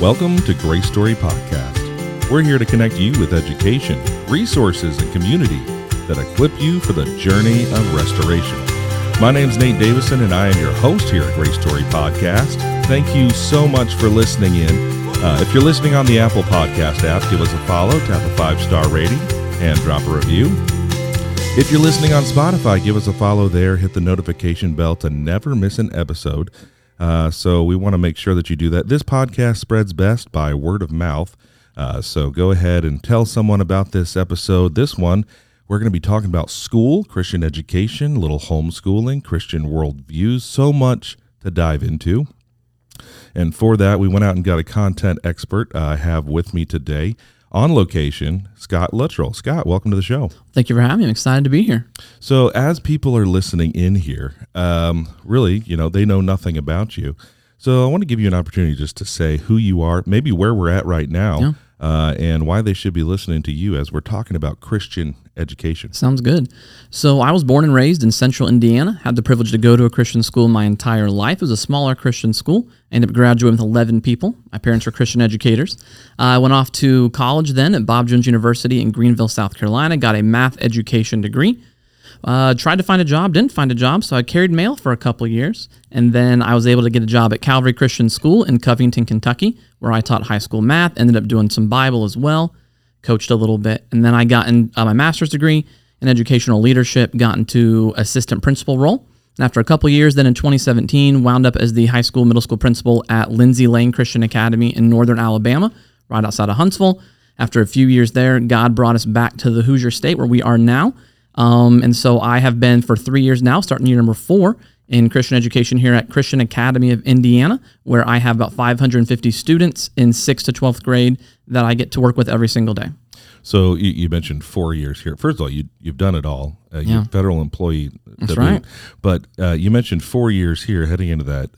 Welcome to Grace Story Podcast. We're here to connect you with education, resources, and community that equip you for the journey of restoration. My name's Nate Davison, and I am your host here at Grace Story Podcast. Thank you so much for listening in. Uh, if you're listening on the Apple Podcast app, give us a follow, tap a five star rating, and drop a review. If you're listening on Spotify, give us a follow there. Hit the notification bell to never miss an episode. Uh, so we want to make sure that you do that. This podcast spreads best by word of mouth. Uh, so go ahead and tell someone about this episode. This one, we're going to be talking about school, Christian education, little homeschooling, Christian worldviews, so much to dive into. And for that, we went out and got a content expert uh, I have with me today on location, Scott Luttrull. Scott, welcome to the show. Thank you for having me. I'm excited to be here. So, as people are listening in here, um, really, you know, they know nothing about you. So, I want to give you an opportunity just to say who you are, maybe where we're at right now, Yeah. uh, and why they should be listening to you as we're talking about Christian education. Sounds good. So, I was born and raised in central Indiana, had the privilege to go to a Christian school my entire life. It was a smaller Christian school. I ended up graduating with 11 people. My parents were Christian educators. I went off to college then at Bob Jones University in Greenville, South Carolina, got a math education degree. Uh, tried to find a job, didn't find a job, so I carried mail for a couple years. And then I was able to get a job at Calvary Christian School in Covington, Kentucky, where I taught high school math, ended up doing some Bible as well, coached a little bit. And then I got in, uh, my master's degree in educational leadership, got into assistant principal role. And after a couple years, then in 2017, wound up as the high school, middle school principal at Lindsay Lane Christian Academy in northern Alabama, right outside of Huntsville. After a few years there, God brought us back to the Hoosier State where we are now. Um, and so I have been for three years now, starting year number four in Christian education here at Christian Academy of Indiana, where I have about 550 students in 6th to 12th grade that I get to work with every single day. So, you, you mentioned four years here. First of all, you, you've done it all. Uh, You're Yeah. a federal employee. That's right. But uh, you mentioned four years here heading into that.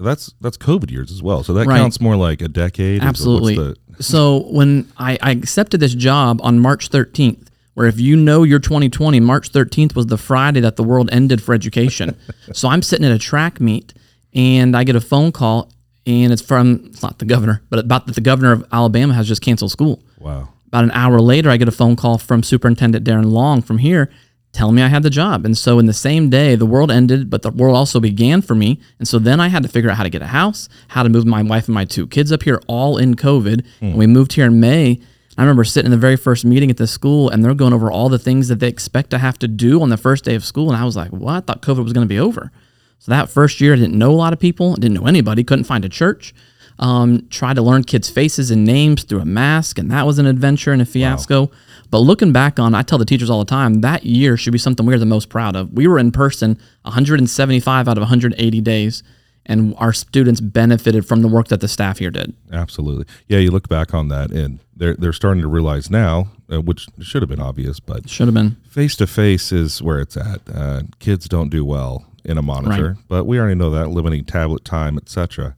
That's that's COVID years as well. So that Right. counts more like a decade. Absolutely. the- so when I, I accepted this job on March 13th, where if you know your 2020, March 13th was the Friday that the world ended for education. so I'm sitting at a track meet and I get a phone call and it's from, it's not the governor, but about that the governor of Alabama has just canceled school. wow. About an hour later, I get a phone call from Superintendent Darren Long from here telling me I had the job. And so in the same day, the world ended, but the world also began for me. And so then I had to figure out how to get a house, how to move my wife and my two kids up here, all in COVID. Hmm. And we moved here in May. I remember sitting in the very first meeting at the school, and they're going over all the things that they expect to have to do on the first day of school. And I was like, "What? I thought COVID was going to be over." So that first year, I didn't know a lot of people, didn't know anybody, couldn't find a church. Um, tried to learn kids' faces and names through a mask, and that was an adventure and a fiasco. But looking back on, I tell the teachers all the time that year should be something we're the most proud of. We were in person 175 out of 180 days, and our students benefited from the work that the staff here did. Absolutely. Yeah, you look back on that, and they're they're starting to realize now, uh, which should have been obvious, but Should have been. face to face is where it's at. Uh, kids don't do well in a monitor, but we already know that limiting tablet time, etc.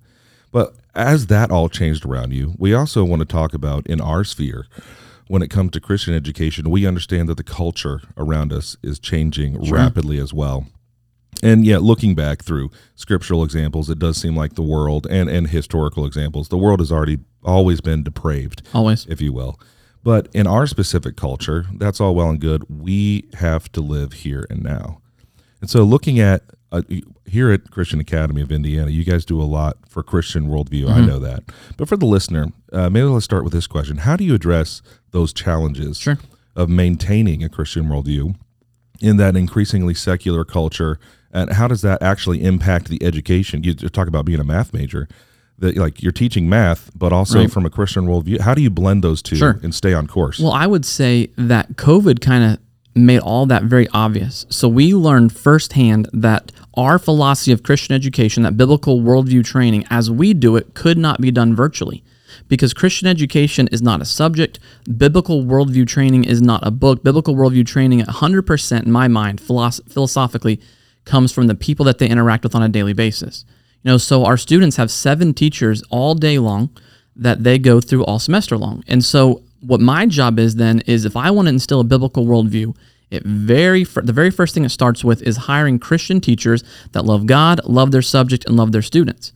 But as that all changed around you, we also want to talk about in our sphere. When it comes to Christian education, we understand that the culture around us is changing rapidly as well. And yet, looking back through scriptural examples, it does seem like the world and, and historical examples, the world has already always been depraved Always. if you will. But in our specific culture, that's all well and good. We have to live here and now. And so, looking at uh, here at Christian Academy of Indiana, you guys do a lot for Christian worldview. I know that. But for the listener, uh, maybe let's start with this question How do you address those challenges Sure. of maintaining a Christian worldview in that increasingly secular culture? And how does that actually impact the education? You talk about being a math major. That like you're teaching math, but also Right. from a Christian worldview. How do you blend those two Sure. and stay on course? Well, I would say that COVID kind of made all that very obvious. So we learned firsthand that our philosophy of Christian education, that biblical worldview training, as we do it, could not be done virtually. Because Christian education is not a subject, biblical worldview training is not a book. Biblical worldview training, 100% in my mind, philosophically, comes from the people that they interact with on a daily basis. You know, so our students have seven teachers all day long that they go through all semester long. And so what my job is then is if I want to instill a biblical worldview, it very the very first thing it starts with is hiring Christian teachers that love God, love their subject, and love their students.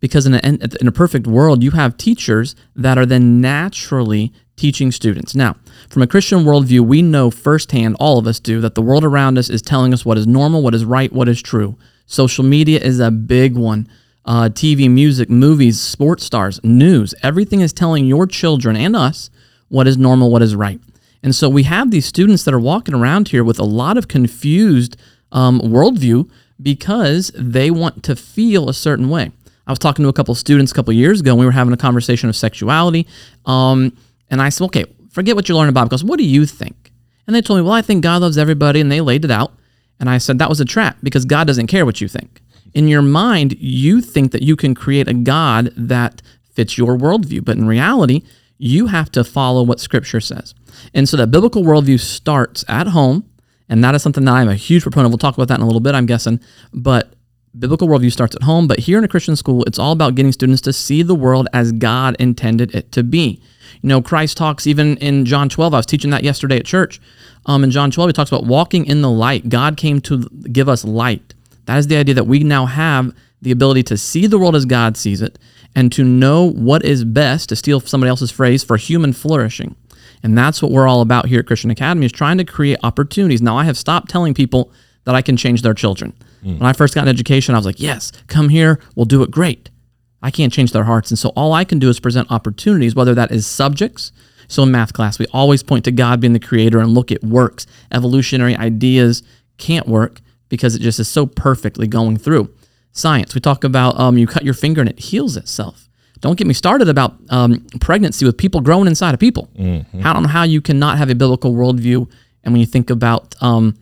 Because in a, in a perfect world, you have teachers that are then naturally teaching students. Now, from a Christian worldview, we know firsthand, all of us do, that the world around us is telling us what is normal, what is right, what is true. Social media is a big one. Uh, TV, music, movies, sports stars, news, everything is telling your children and us what is normal, what is right. And so we have these students that are walking around here with a lot of confused um, worldview because they want to feel a certain way. I was talking to a couple of students a couple of years ago, and we were having a conversation of sexuality. Um, and I said, okay, forget what you learned about because what do you think? And they told me, well, I think God loves everybody, and they laid it out. And I said, that was a trap because God doesn't care what you think. In your mind, you think that you can create a God that fits your worldview, but in reality, you have to follow what Scripture says. And so that biblical worldview starts at home, and that is something that I'm a huge proponent. We'll talk about that in a little bit, I'm guessing. But biblical worldview starts at home, but here in a Christian school, it's all about getting students to see the world as God intended it to be. You know, Christ talks even in John 12. I was teaching that yesterday at church. Um, in John 12, he talks about walking in the light. God came to give us light. That is the idea that we now have the ability to see the world as God sees it and to know what is best, to steal somebody else's phrase, for human flourishing. And that's what we're all about here at Christian Academy is trying to create opportunities. Now, I have stopped telling people that I can change their children. Mm. When I first got an education, I was like, yes, come here, we'll do it great. I can't change their hearts. And so all I can do is present opportunities, whether that is subjects. So in math class, we always point to God being the creator and look, at works. Evolutionary ideas can't work because it just is so perfectly going through. Science, we talk about um, you cut your finger and it heals itself. Don't get me started about um, pregnancy with people growing inside of people. Mm-hmm. I don't know how you cannot have a biblical worldview. And when you think about um,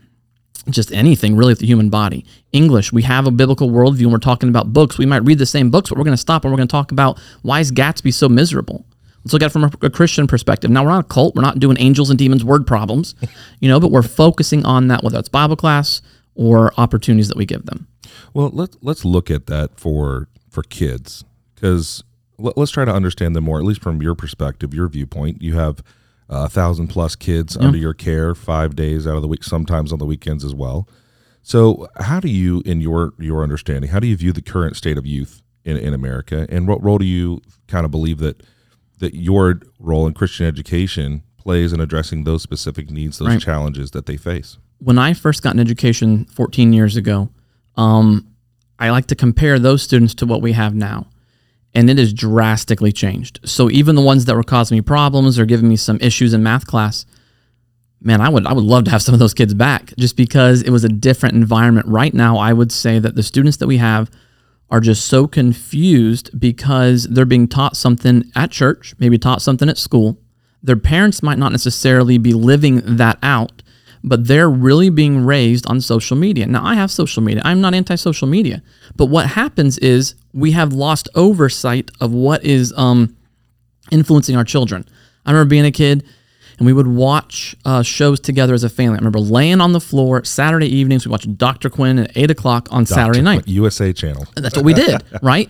just anything really with the human body. English, we have a biblical worldview and we're talking about books. We might read the same books, but we're going to stop and we're going to talk about why is Gatsby so miserable? Let's look at it from a, a, Christian perspective. Now, we're not a cult. We're not doing angels and demons word problems, you know, but we're focusing on that, whether it's Bible class or opportunities that we give them. Well, let's, let's look at that for, for kids because let, let's try to understand them more, at least from your perspective, your viewpoint. You have – a thousand plus kids yeah. under your care five days out of the week, sometimes on the weekends as well. So, how do you, in your your understanding, how do you view the current state of youth in, in America, and what role do you kind of believe that that your role in Christian education plays in addressing those specific needs, those right. challenges that they face? When I first got an education 14 years ago, um, I like to compare those students to what we have now and it has drastically changed. So even the ones that were causing me problems or giving me some issues in math class, man, I would I would love to have some of those kids back just because it was a different environment. Right now, I would say that the students that we have are just so confused because they're being taught something at church, maybe taught something at school. Their parents might not necessarily be living that out, but they're really being raised on social media. Now, I have social media. I'm not anti social media. But what happens is we have lost oversight of what is um, influencing our children. I remember being a kid and we would watch uh, shows together as a family. I remember laying on the floor Saturday evenings. We watched Dr. Quinn at 8 o'clock on Dr. Saturday night. Quinn, USA Channel. That's what we did, right?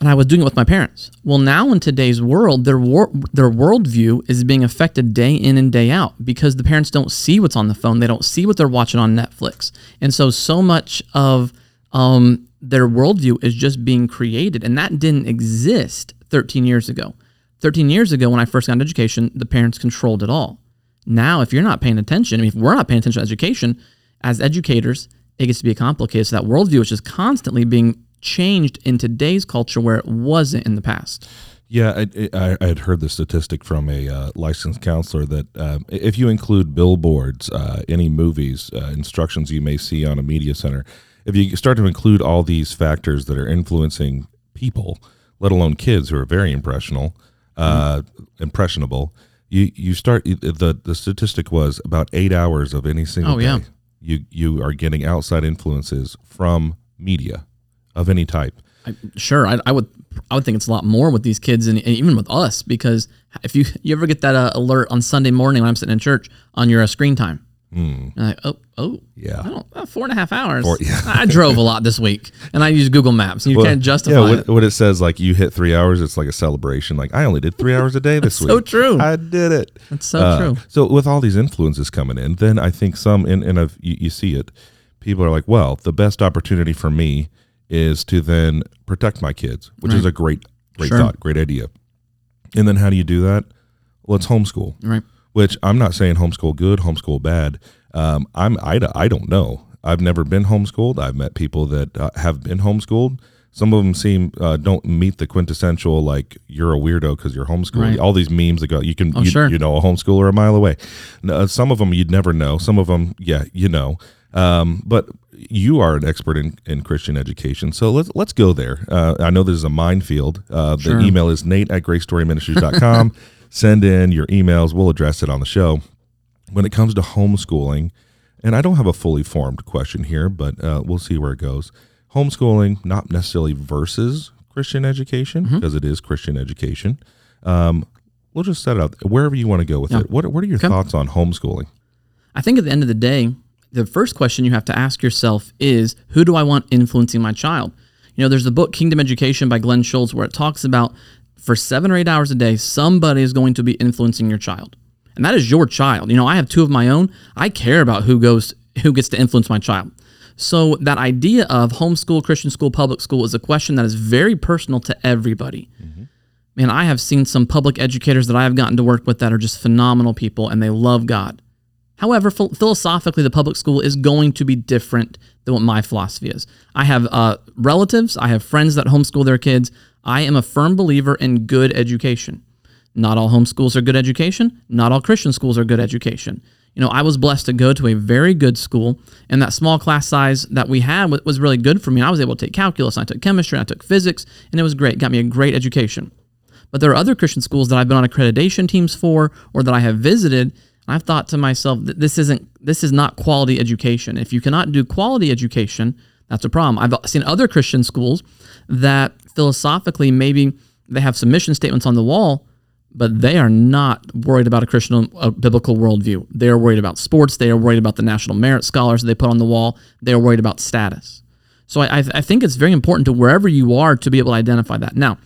And I was doing it with my parents. Well, now in today's world, their wor- their worldview is being affected day in and day out because the parents don't see what's on the phone. They don't see what they're watching on Netflix, and so so much of um, their worldview is just being created, and that didn't exist 13 years ago. 13 years ago, when I first got an education, the parents controlled it all. Now, if you're not paying attention, I mean, if we're not paying attention to education, as educators, it gets to be complicated. So that worldview is just constantly being changed in today's culture where it wasn't in the past. Yeah, I, I, had heard the statistic from a uh, licensed counselor that uh, if you include billboards, uh, any movies, uh, instructions you may see on a media center, if you start to include all these factors that are influencing people, let alone kids who are very impressionable, mm-hmm. impressionable, you you start the the statistic was about eight hours of any single oh, day. Yeah. You you are getting outside influences from media of any type. I, sure, I, I, would I would think it's a lot more with these kids and, and even with us because if you you ever get that uh, alert on Sunday morning when I'm sitting in church on your uh, screen time, mm. like, oh oh yeah, I don't, uh, four and a half hours. Four, yeah. I drove a lot this week and I use Google Maps. And you well, can't justify it. yeah, what, it. when it says like you hit three hours, it's like a celebration. Like I only did three hours a day this week. So true. I did it. That's so uh, true. So with all these influences coming in, then I think some and and you, you see it. People are like, well, the best opportunity for me is to then protect my kids, which is a great, great Sure. thought, great idea. And then how do you do that? Well, it's homeschool Right. which I'm not saying homeschool good, homeschool bad. Um, I'm I, I don't know. I've never been homeschooled. I've met people that uh, have been homeschooled. Some of them seem uh, don't meet the quintessential like you're a weirdo because you're homeschooled. Right. All these memes that go you can Oh, you, sure. you know a homeschooler a mile away. Uh, some of them you'd never know. Some of them yeah you know. Um, but you are an expert in, in Christian education, so let's let's go there. Uh, I know this is a minefield. Uh, Sure. The email is nate at gracestoryministries.com. Send in your emails. We'll address it on the show. When it comes to homeschooling, and I don't have a fully formed question here, but uh, we'll see where it goes. Homeschooling, not necessarily versus Christian education, Mm-hmm. because it is Christian education. Um, we'll just set it out wherever you want to go with Yeah. it. What, what are your Okay. thoughts on homeschooling? I think at the end of the day, the first question you have to ask yourself is who do I want influencing my child? You know, there's the book Kingdom Education by Glenn Schultz where it talks about for seven or eight hours a day, somebody is going to be influencing your child. And that is your child. You know, I have two of my own. I care about who goes who gets to influence my child. So that idea of homeschool, Christian school, public school is a question that is very personal to everybody. Mm-hmm. Man, I have seen some public educators that I have gotten to work with that are just phenomenal people and they love God. However, phil- philosophically, the public school is going to be different than what my philosophy is. I have uh, relatives, I have friends that homeschool their kids. I am a firm believer in good education. Not all homeschools are good education. Not all Christian schools are good education. You know, I was blessed to go to a very good school, and that small class size that we had was really good for me. I was able to take calculus, I took chemistry, I took physics, and it was great. Got me a great education. But there are other Christian schools that I've been on accreditation teams for or that I have visited. And I've thought to myself that this isn't this is not quality education. If you cannot do quality education, that's a problem. I've seen other Christian schools that philosophically maybe they have some mission statements on the wall, but they are not worried about a Christian a biblical worldview. They are worried about sports. They are worried about the national merit scholars they put on the wall. They are worried about status. So I, I I think it's very important to wherever you are to be able to identify that. Now,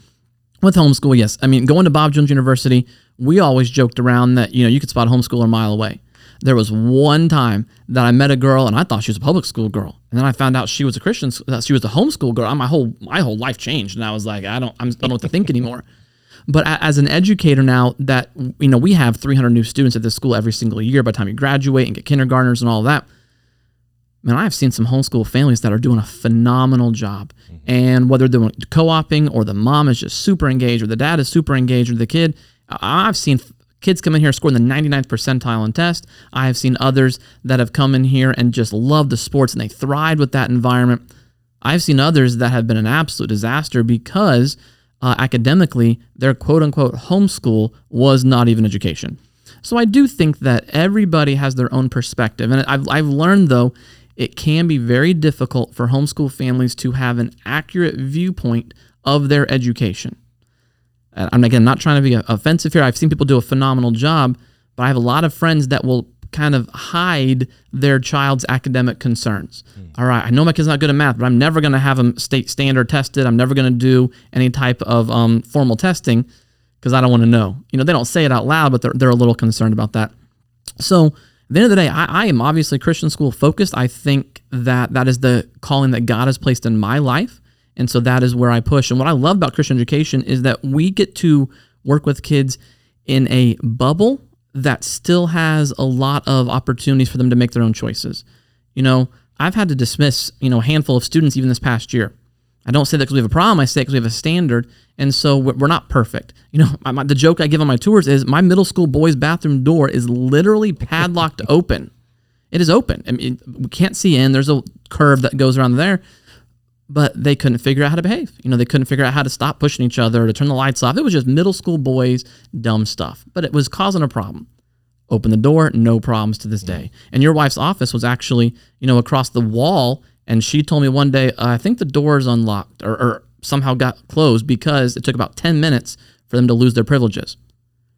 with homeschool, yes. I mean, going to Bob Jones University, we always joked around that, you know, you could spot a homeschooler a mile away. There was one time that I met a girl and I thought she was a public school girl. And then I found out she was a Christian, that she was a homeschool girl. My whole, my whole life changed. And I was like, I don't, I'm, I don't know what to think anymore. But as an educator now that, you know, we have 300 new students at this school every single year by the time you graduate and get kindergartners and all that man, I've seen some homeschool families that are doing a phenomenal job. Mm-hmm. And whether they're co-oping or the mom is just super engaged or the dad is super engaged or the kid, I've seen kids come in here scoring the 99th percentile in test. I have seen others that have come in here and just love the sports and they thrived with that environment. I've seen others that have been an absolute disaster because uh, academically their quote unquote homeschool was not even education. So I do think that everybody has their own perspective. And I've, I've learned, though, it can be very difficult for homeschool families to have an accurate viewpoint of their education. And I'm again not trying to be offensive here. I've seen people do a phenomenal job, but I have a lot of friends that will kind of hide their child's academic concerns. All right, I know my kid's not good at math, but I'm never going to have them state standard tested. I'm never going to do any type of um, formal testing because I don't want to know. You know, they don't say it out loud, but they're, they're a little concerned about that. So at the end of the day, I, I am obviously Christian school focused. I think that that is the calling that God has placed in my life. And so that is where I push. And what I love about Christian education is that we get to work with kids in a bubble that still has a lot of opportunities for them to make their own choices. You know, I've had to dismiss, you know, a handful of students even this past year. I don't say that because we have a problem. I say it because we have a standard, and so we're not perfect. You know, my, my- the joke I give on my tours is my middle school boys' bathroom door is literally padlocked open. It is open. I mean, we can't see in. There's a curve that goes around there, but they couldn't figure out how to behave. You know, they couldn't figure out how to stop pushing each other, to turn the lights off. It was just middle school boys, dumb stuff, but it was causing a problem. Open the door, no problems to this day. And your wife's office was actually, you know, across the wall. And she told me one day, I think the door is unlocked or, or somehow got closed because it took about 10 minutes for them to lose their privileges.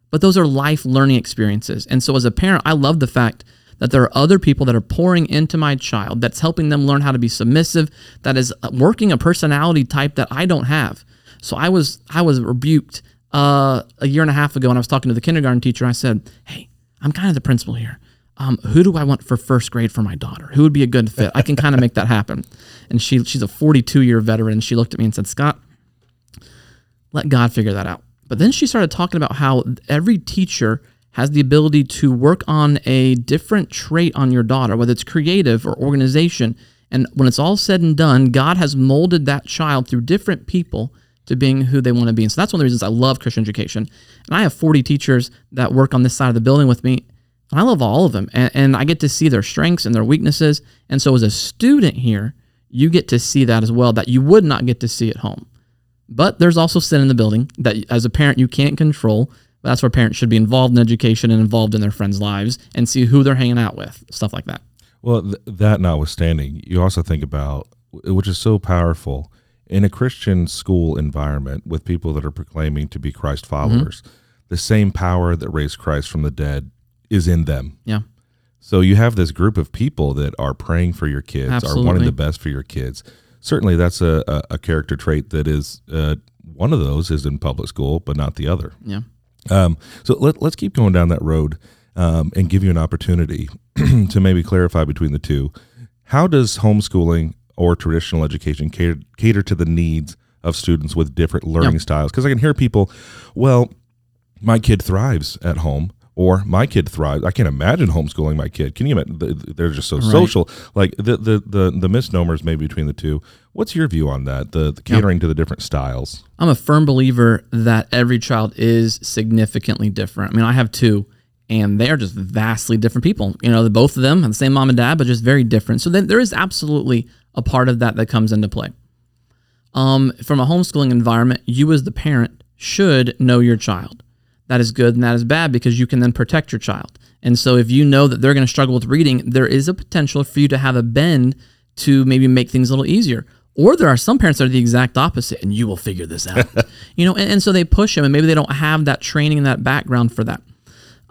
But those are life learning experiences. And so as a parent, I love the fact that there are other people that are pouring into my child that's helping them learn how to be submissive, that is working a personality type that I don't have. So I was I was rebuked uh, a year and a half ago when I was talking to the kindergarten teacher. I said, "Hey, I'm kind of the principal here. um, who do I want for first grade for my daughter? Who would be a good fit? I can kind of make that happen. And she she's a 42 year veteran. She looked at me and said, Scott, let God figure that out. But then she started talking about how every teacher has the ability to work on a different trait on your daughter, whether it's creative or organization. And when it's all said and done, God has molded that child through different people to being who they want to be. And so that's one of the reasons I love Christian education. And I have 40 teachers that work on this side of the building with me. And I love all of them. And, and I get to see their strengths and their weaknesses. And so as a student here, you get to see that as well that you would not get to see at home. But there's also sin in the building that as a parent you can't control. That's where parents should be involved in education and involved in their friends' lives and see who they're hanging out with, stuff like that. Well, th- that notwithstanding, you also think about, which is so powerful, in a Christian school environment with people that are proclaiming to be Christ followers, mm-hmm. the same power that raised Christ from the dead is in them. Yeah. So you have this group of people that are praying for your kids, Absolutely. are wanting the best for your kids. Certainly, that's a, a, a character trait that is uh, one of those is in public school, but not the other. Yeah. Um, so let, let's keep going down that road um, and give you an opportunity to maybe clarify between the two. How does homeschooling or traditional education cater, cater to the needs of students with different learning yep. styles? Because I can hear people, well, my kid thrives at home or my kid thrives. I can't imagine homeschooling my kid. Can you imagine? They're just so right. social. Like the, the the the misnomers maybe between the two. What's your view on that? The, the catering to the different styles. I'm a firm believer that every child is significantly different. I mean, I have two, and they are just vastly different people. You know, both of them have the same mom and dad, but just very different. So then there is absolutely a part of that that comes into play. Um, from a homeschooling environment, you as the parent should know your child that is good and that is bad because you can then protect your child. And so if you know that they're going to struggle with reading, there is a potential for you to have a bend to maybe make things a little easier. Or there are some parents that are the exact opposite, and you will figure this out. you know, and, and, so they push them, and maybe they don't have that training and that background for that.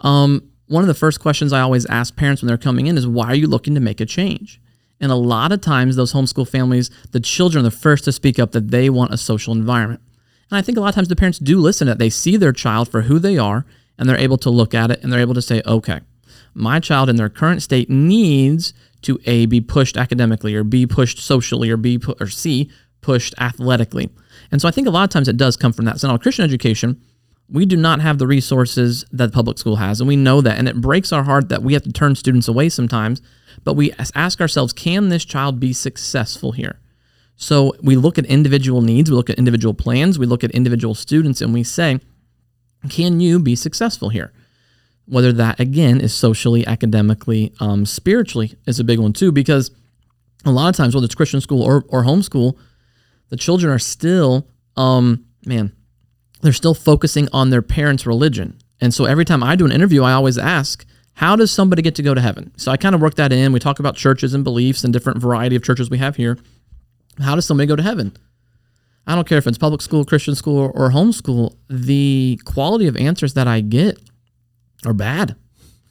Um, one of the first questions I always ask parents when they're coming in is, "Why are you looking to make a change?" And a lot of times, those homeschool families, the children are the first to speak up that they want a social environment. And I think a lot of times the parents do listen to it. They see their child for who they are and they're able to look at it and they're able to say, okay, my child in their current state needs to A, be pushed academically or B, pushed socially or B, or C, pushed athletically. And so I think a lot of times it does come from that. So now Christian education, we do not have the resources that public school has, and we know that. And it breaks our heart that we have to turn students away sometimes. But we ask ourselves, can this child be successful here? So we look at individual needs, we look at individual plans, we look at individual students, and we say, can you be successful here? Whether that again is socially, academically, um, spiritually is a big one too, because a lot of times, whether it's Christian school or, or homeschool, the children are still, um, man, they're still focusing on their parents' religion. And so every time I do an interview, I always ask, how does somebody get to go to heaven? So I kind of work that in. We talk about churches and beliefs and different variety of churches we have here. How does somebody go to heaven? I don't care if it's public school, Christian school, or homeschool, the quality of answers that I get are bad.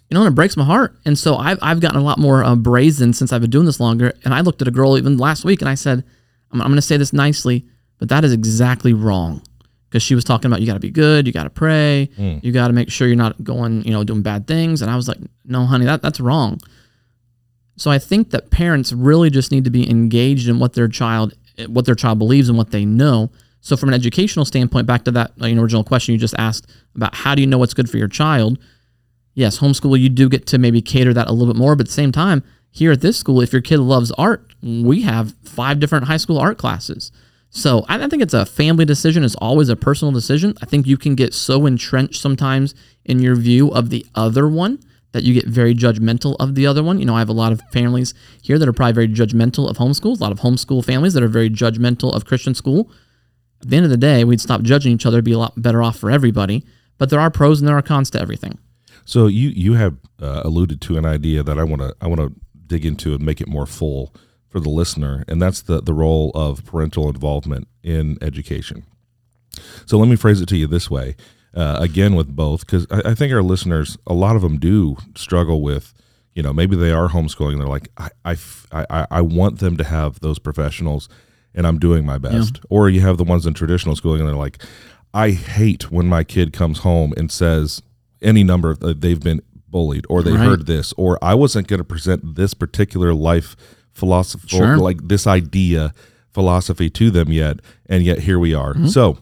You know, and it breaks my heart. And so I've, I've gotten a lot more uh, brazen since I've been doing this longer. And I looked at a girl even last week and I said, I'm, I'm going to say this nicely, but that is exactly wrong. Because she was talking about you got to be good, you got to pray, mm. you got to make sure you're not going, you know, doing bad things. And I was like, no, honey, that, that's wrong. So I think that parents really just need to be engaged in what their child what their child believes and what they know. So from an educational standpoint, back to that original question you just asked about how do you know what's good for your child? Yes, homeschool you do get to maybe cater that a little bit more, but at the same time, here at this school, if your kid loves art, we have five different high school art classes. So I think it's a family decision. It's always a personal decision. I think you can get so entrenched sometimes in your view of the other one that you get very judgmental of the other one. You know, I have a lot of families here that are probably very judgmental of homeschools, a lot of homeschool families that are very judgmental of Christian school. At the end of the day, we'd stop judging each other, be a lot better off for everybody. But there are pros and there are cons to everything. So you you have uh, alluded to an idea that I want to I want to dig into and make it more full for the listener, and that's the the role of parental involvement in education. So let me phrase it to you this way: uh, again with both because I, I, think our listeners, a lot of them do struggle with, you know, maybe they are homeschooling. They're like, I, I, I, I want them to have those professionals and I'm doing my best. Yeah. Or you have the ones in traditional schooling and they're like, I hate when my kid comes home and says any number of, uh, they've been bullied or they Right. heard this or I wasn't going to present this particular life philosophy Sure. like this idea philosophy to them yet and yet here we Mm-hmm. are. So,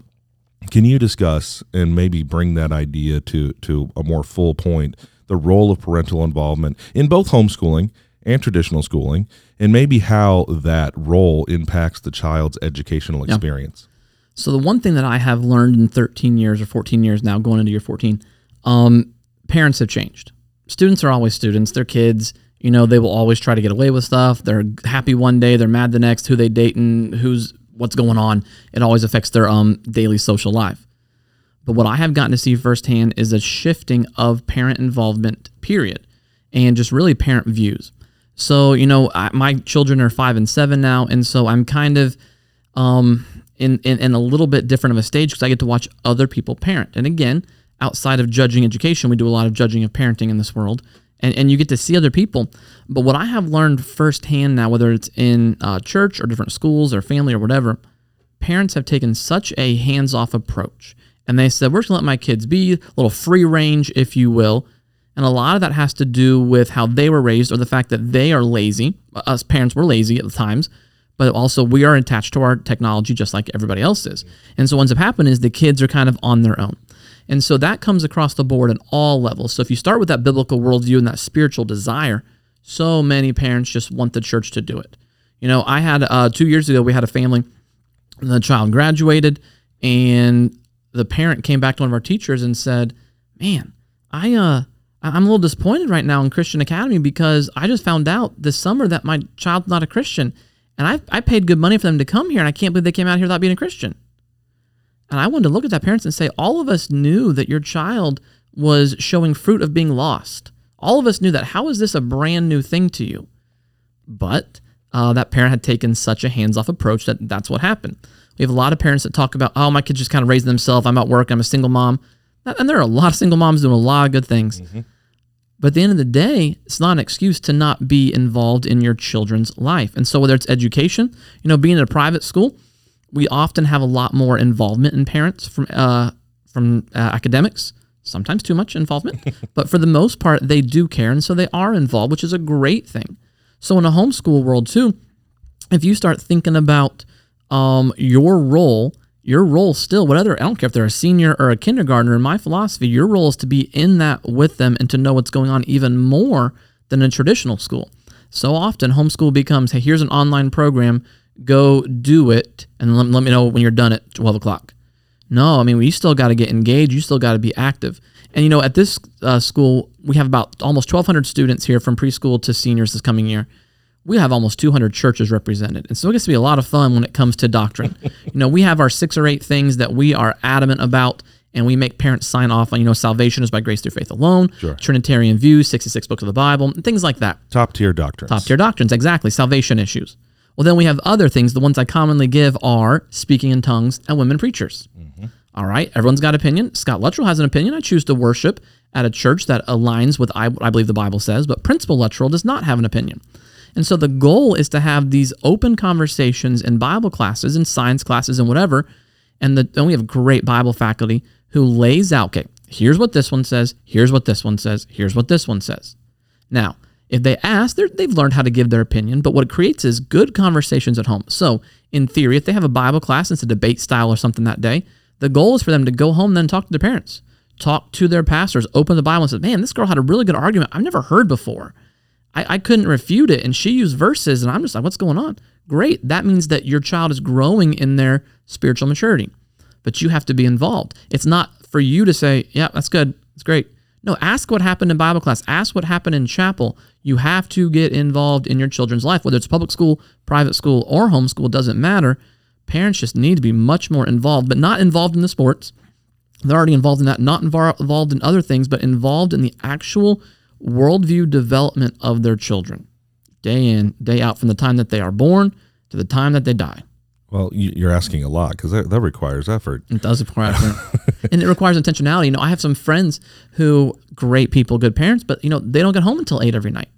can you discuss and maybe bring that idea to to a more full point the role of parental involvement in both homeschooling and traditional schooling and maybe how that role impacts the child's educational experience? So the one thing that I have learned in 13 years or 14 years now, going into year 14, um, parents have changed. Students are always students. They're kids. You know, they will always try to get away with stuff. They're happy one day, they're mad the next. Who they dating, who's what's going on. It always affects their um daily social life. But what I have gotten to see firsthand is a shifting of parent involvement, period, and just really parent views. So, you know, I, my children are five and seven now, and so I'm kind of um, in, in, in a little bit different of a stage because I get to watch other people parent. And again, outside of judging education, we do a lot of judging of parenting in this world. And, and you get to see other people. But what I have learned firsthand now, whether it's in uh, church or different schools or family or whatever, parents have taken such a hands off approach. And they said, we're just going to let my kids be a little free range, if you will. And a lot of that has to do with how they were raised or the fact that they are lazy. Us parents were lazy at the times, but also we are attached to our technology just like everybody else is. And so what ends up happening is the kids are kind of on their own. And so that comes across the board at all levels. So if you start with that biblical worldview and that spiritual desire, so many parents just want the church to do it. You know, I had uh, two years ago, we had a family, the child graduated, and the parent came back to one of our teachers and said, Man, I, uh, I'm a little disappointed right now in Christian Academy because I just found out this summer that my child's not a Christian. And I, I paid good money for them to come here, and I can't believe they came out here without being a Christian. And I wanted to look at that parents and say, all of us knew that your child was showing fruit of being lost. All of us knew that. How is this a brand new thing to you? But uh, that parent had taken such a hands off approach that that's what happened. We have a lot of parents that talk about, oh, my kid just kind of raised themselves. I'm at work. I'm a single mom. And there are a lot of single moms doing a lot of good things. But at the end of the day, it's not an excuse to not be involved in your children's life. And so, whether it's education, you know, being in a private school, we often have a lot more involvement in parents from uh, from uh, academics. Sometimes too much involvement, but for the most part, they do care, and so they are involved, which is a great thing. So, in a homeschool world too, if you start thinking about um, your role, your role still, whatever, I don't care if they're a senior or a kindergartner, in my philosophy, your role is to be in that with them and to know what's going on even more than a traditional school. So often, homeschool becomes hey, here's an online program, go do it, and let, let me know when you're done at 12 o'clock. No, I mean, you still got to get engaged. You still got to be active. And, you know, at this uh, school, we have about almost 1,200 students here from preschool to seniors this coming year we have almost 200 churches represented. And so it gets to be a lot of fun when it comes to doctrine. you know, we have our six or eight things that we are adamant about and we make parents sign off on, you know, salvation is by grace through faith alone, Trinitarian views, 66 books of the Bible, and things like that. Top tier doctrines. Top tier doctrines, exactly, salvation issues. Well, then we have other things. The ones I commonly give are speaking in tongues and women preachers. Mm-hmm. All right, everyone's got opinion. Scott Luttrull has an opinion. I choose to worship at a church that aligns with I, I believe the Bible says, but Principal Luttrull does not have an opinion. And so the goal is to have these open conversations in Bible classes and science classes and whatever. And the, then we have great Bible faculty who lays out, okay, here's what this one says, here's what this one says, here's what this one says. Now, if they ask, they've learned how to give their opinion, but what it creates is good conversations at home. So, in theory, if they have a Bible class, it's a debate style or something that day, the goal is for them to go home, then talk to their parents, talk to their pastors, open the Bible and say, man, this girl had a really good argument I've never heard before. I, I couldn't refute it. And she used verses, and I'm just like, what's going on? Great. That means that your child is growing in their spiritual maturity, but you have to be involved. It's not for you to say, yeah, that's good. It's great. No, ask what happened in Bible class. Ask what happened in chapel. You have to get involved in your children's life, whether it's public school, private school, or homeschool, doesn't matter. Parents just need to be much more involved, but not involved in the sports. They're already involved in that, not involved in other things, but involved in the actual worldview development of their children, day in, day out, from the time that they are born to the time that they die. Well, you- you're asking a lot because that, that requires effort. It does require effort. and it requires intentionality. You know, I have some friends who great people, good parents, but you know, they don't get home until eight every night.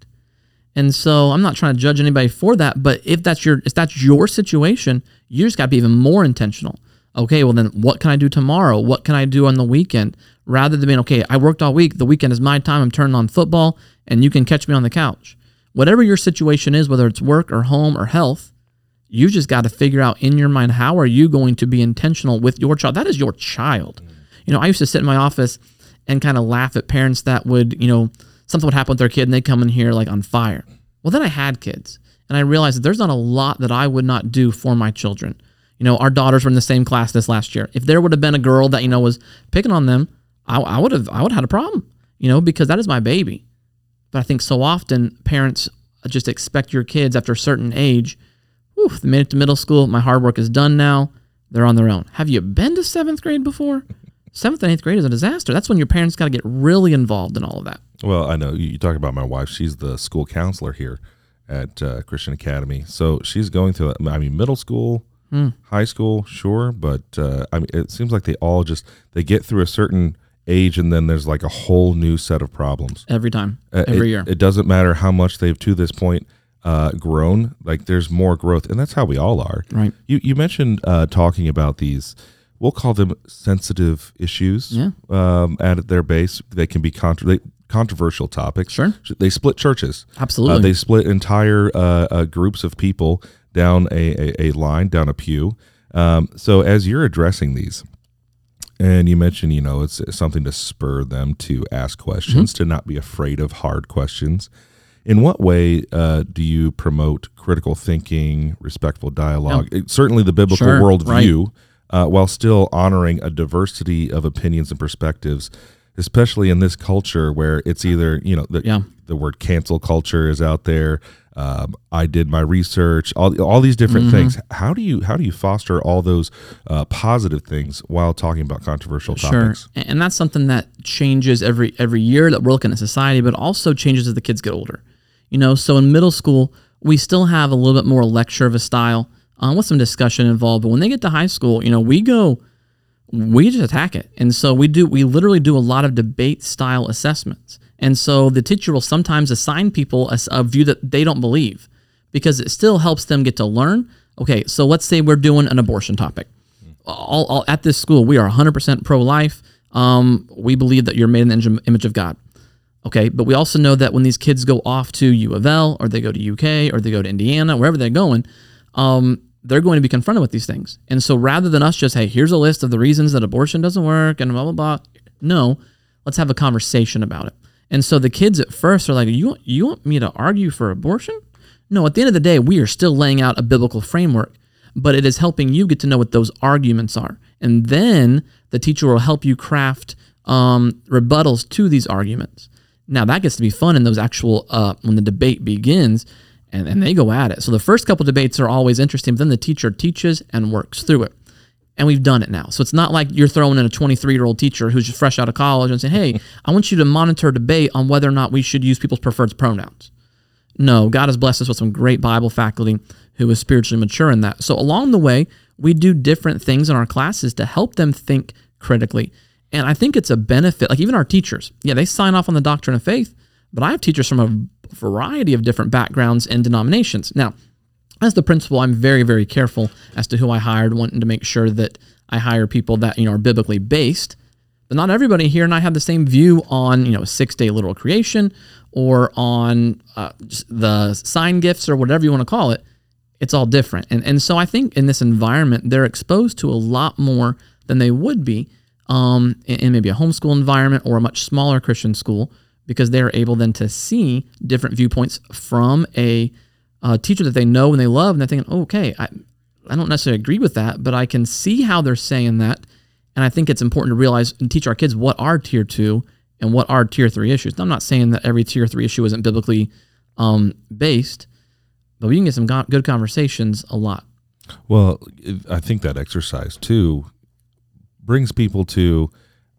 And so I'm not trying to judge anybody for that, but if that's your if that's your situation, you just got to be even more intentional. Okay, well then what can I do tomorrow? What can I do on the weekend? rather than being, okay, I worked all week. The weekend is my time. I'm turning on football and you can catch me on the couch. Whatever your situation is, whether it's work or home or health, you just got to figure out in your mind how are you going to be intentional with your child. That is your child. You know, I used to sit in my office and kind of laugh at parents that would, you know, something would happen with their kid and they'd come in here like on fire. Well, then I had kids and I realized that there's not a lot that I would not do for my children. You know, our daughters were in the same class this last year. If there would have been a girl that, you know, was picking on them, I, I would have I would have had a problem, you know, because that is my baby. But I think so often parents just expect your kids after a certain age, whew, the minute to middle school, my hard work is done now. They're on their own. Have you been to seventh grade before? Seventh and eighth grade is a disaster. That's when your parents got to get really involved in all of that. Well, I know you talk about my wife. She's the school counselor here at uh, Christian Academy. So she's going through, I mean, middle school, mm. high school, sure, but uh, I mean, it seems like they all just they get through a certain age and then there's like a whole new set of problems every time, uh, every it, year. It doesn't matter how much they've to this point uh, grown. Like there's more growth, and that's how we all are. Right. You you mentioned uh, talking about these. We'll call them sensitive issues. Yeah. Um, at their base, they can be contra- they, controversial topics. Sure. They split churches. Absolutely. Uh, they split entire uh, uh, groups of people down a, a, a line, down a pew. Um, so as you're addressing these, and you mentioned, you know, it's something to spur them to ask questions, mm-hmm. to not be afraid of hard questions. In what way uh, do you promote critical thinking, respectful dialogue? Yeah. It, certainly the biblical sure, worldview, right. Uh, while still honoring a diversity of opinions and perspectives, especially in this culture where it's either, you know, the, yeah. the word cancel culture is out there. Um, I did my research, all, all these different mm-hmm. things. How do you how do you foster all those uh, positive things while talking about controversial topics? Sure, and that's something that changes every every year that we're looking at society, but also changes as the kids get older. You know, so in middle school, we still have a little bit more lecture of a style um, with some discussion involved. But when they get to high school, you know, we go, we just attack it. And so we do, we literally do a lot of debate style assessments. And so the teacher will sometimes assign people a, a view that they don't believe because it still helps them get to learn. Okay, so let's say we're doing an abortion topic. All, all at this school, we are 100% pro life. Um, we believe that you're made in the image of God. Okay, but we also know that when these kids go off to U of L or they go to UK or they go to Indiana, wherever they're going, um, they're going to be confronted with these things. And so rather than us just, hey, here's a list of the reasons that abortion doesn't work and blah, blah, blah, no, let's have a conversation about it. And so the kids at first are like, you, you want me to argue for abortion? No, at the end of the day, we are still laying out a biblical framework, but it is helping you get to know what those arguments are. And then the teacher will help you craft um, rebuttals to these arguments. Now that gets to be fun in those actual uh, when the debate begins, and, and they go at it. So the first couple debates are always interesting, but then the teacher teaches and works through it. And we've done it now. So it's not like you're throwing in a 23 year old teacher who's just fresh out of college and saying, hey, I want you to monitor debate on whether or not we should use people's preferred pronouns. No, God has blessed us with some great Bible faculty who is spiritually mature in that. So along the way, we do different things in our classes to help them think critically. And I think it's a benefit. Like even our teachers, yeah, they sign off on the doctrine of faith, but I have teachers from a variety of different backgrounds and denominations. Now, as the principal, I'm very, very careful as to who I hired, wanting to make sure that I hire people that you know are biblically based. But not everybody here and I have the same view on you know six day literal creation or on uh, the sign gifts or whatever you want to call it. It's all different, and and so I think in this environment they're exposed to a lot more than they would be um, in, in maybe a homeschool environment or a much smaller Christian school because they're able then to see different viewpoints from a uh, teacher that they know and they love, and they're thinking, oh, okay, I, I don't necessarily agree with that, but I can see how they're saying that. And I think it's important to realize and teach our kids what are tier two and what are tier three issues. Now, I'm not saying that every tier three issue isn't biblically um, based, but we can get some go- good conversations a lot. Well, I think that exercise too brings people to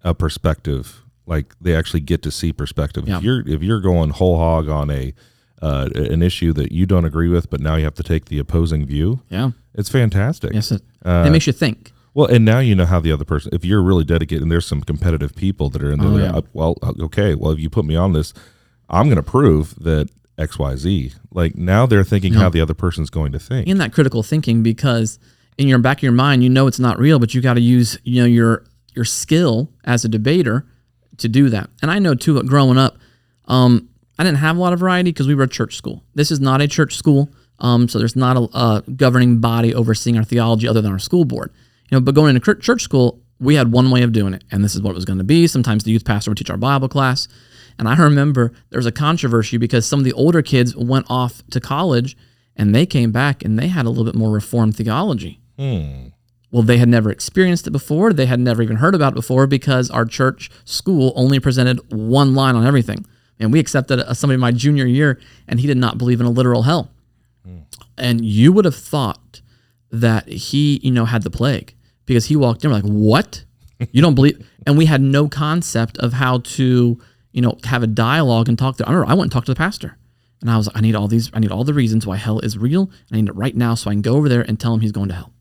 a perspective like they actually get to see perspective. Yeah. if you're if you're going whole hog on a uh, an issue that you don't agree with but now you have to take the opposing view yeah. it's fantastic. Yes it, uh, it makes you think. well and now you know how the other person if you're really dedicated and there's some competitive people that are in there oh, yeah. well uh, okay well if you put me on this i'm going to prove that xyz like now they're thinking how the other person's going to think. In that critical thinking because in your back of your mind, you know it's not real, but you got to use you know your your skill as a debater to do that. And I know too, growing up, um, I didn't have a lot of variety because we were a church school. This is not a church school, um, so there's not a, a governing body overseeing our theology other than our school board. You know, but going into church school, we had one way of doing it, and this is what it was going to be. Sometimes the youth pastor would teach our Bible class, and I remember there was a controversy because some of the older kids went off to college, and they came back and they had a little bit more reformed theology. Well, they had never experienced it before. They had never even heard about it before because our church school only presented one line on everything. And we accepted a, somebody my junior year, and he did not believe in a literal hell. Hmm. And you would have thought that he, you know, had the plague because he walked in we're like, what? You don't believe? And we had no concept of how to, you know, have a dialogue and talk to. I remember I went and talked to the pastor, and I was like, I need all these, I need all the reasons why hell is real. I need it right now so I can go over there and tell him he's going to hell.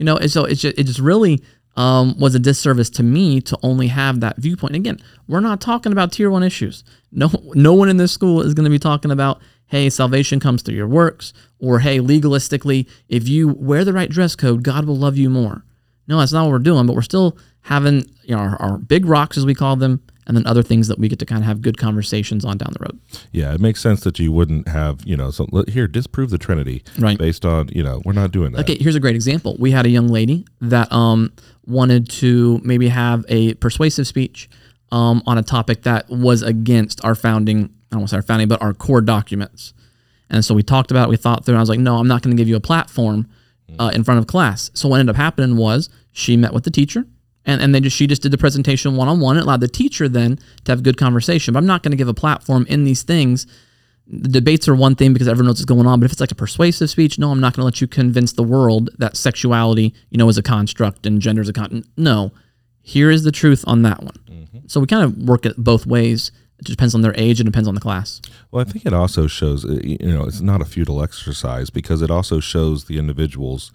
You know, and so it's just, it just really um, was a disservice to me to only have that viewpoint. And again, we're not talking about tier one issues. No, no one in this school is going to be talking about, hey, salvation comes through your works, or hey, legalistically, if you wear the right dress code, God will love you more. No, that's not what we're doing. But we're still having you know our, our big rocks, as we call them, and then other things that we get to kind of have good conversations on down the road. Yeah, it makes sense that you wouldn't have, you know, so here disprove the Trinity, Right. Based on, you know, we're not doing that. Okay, here's a great example. We had a young lady that um, wanted to maybe have a persuasive speech um, on a topic that was against our founding, I don't want to say our founding, but our core documents. And so we talked about it, we thought through, and I was like, no, I'm not going to give you a platform uh, in front of class. So what ended up happening was she met with the teacher. And, and they just she just did the presentation one on one. It allowed the teacher then to have a good conversation. But I'm not going to give a platform in these things the debates are one thing because everyone knows what's going on, but if it's like a persuasive speech, no, I'm not going to let you convince the world that sexuality, you know, is a construct and gender is a con. No, here is the truth on that one. So we kind of work it both ways. It depends on their age and depends on the class. Well, I think it also shows, uh, you know, it's not a futile exercise because it also shows the individuals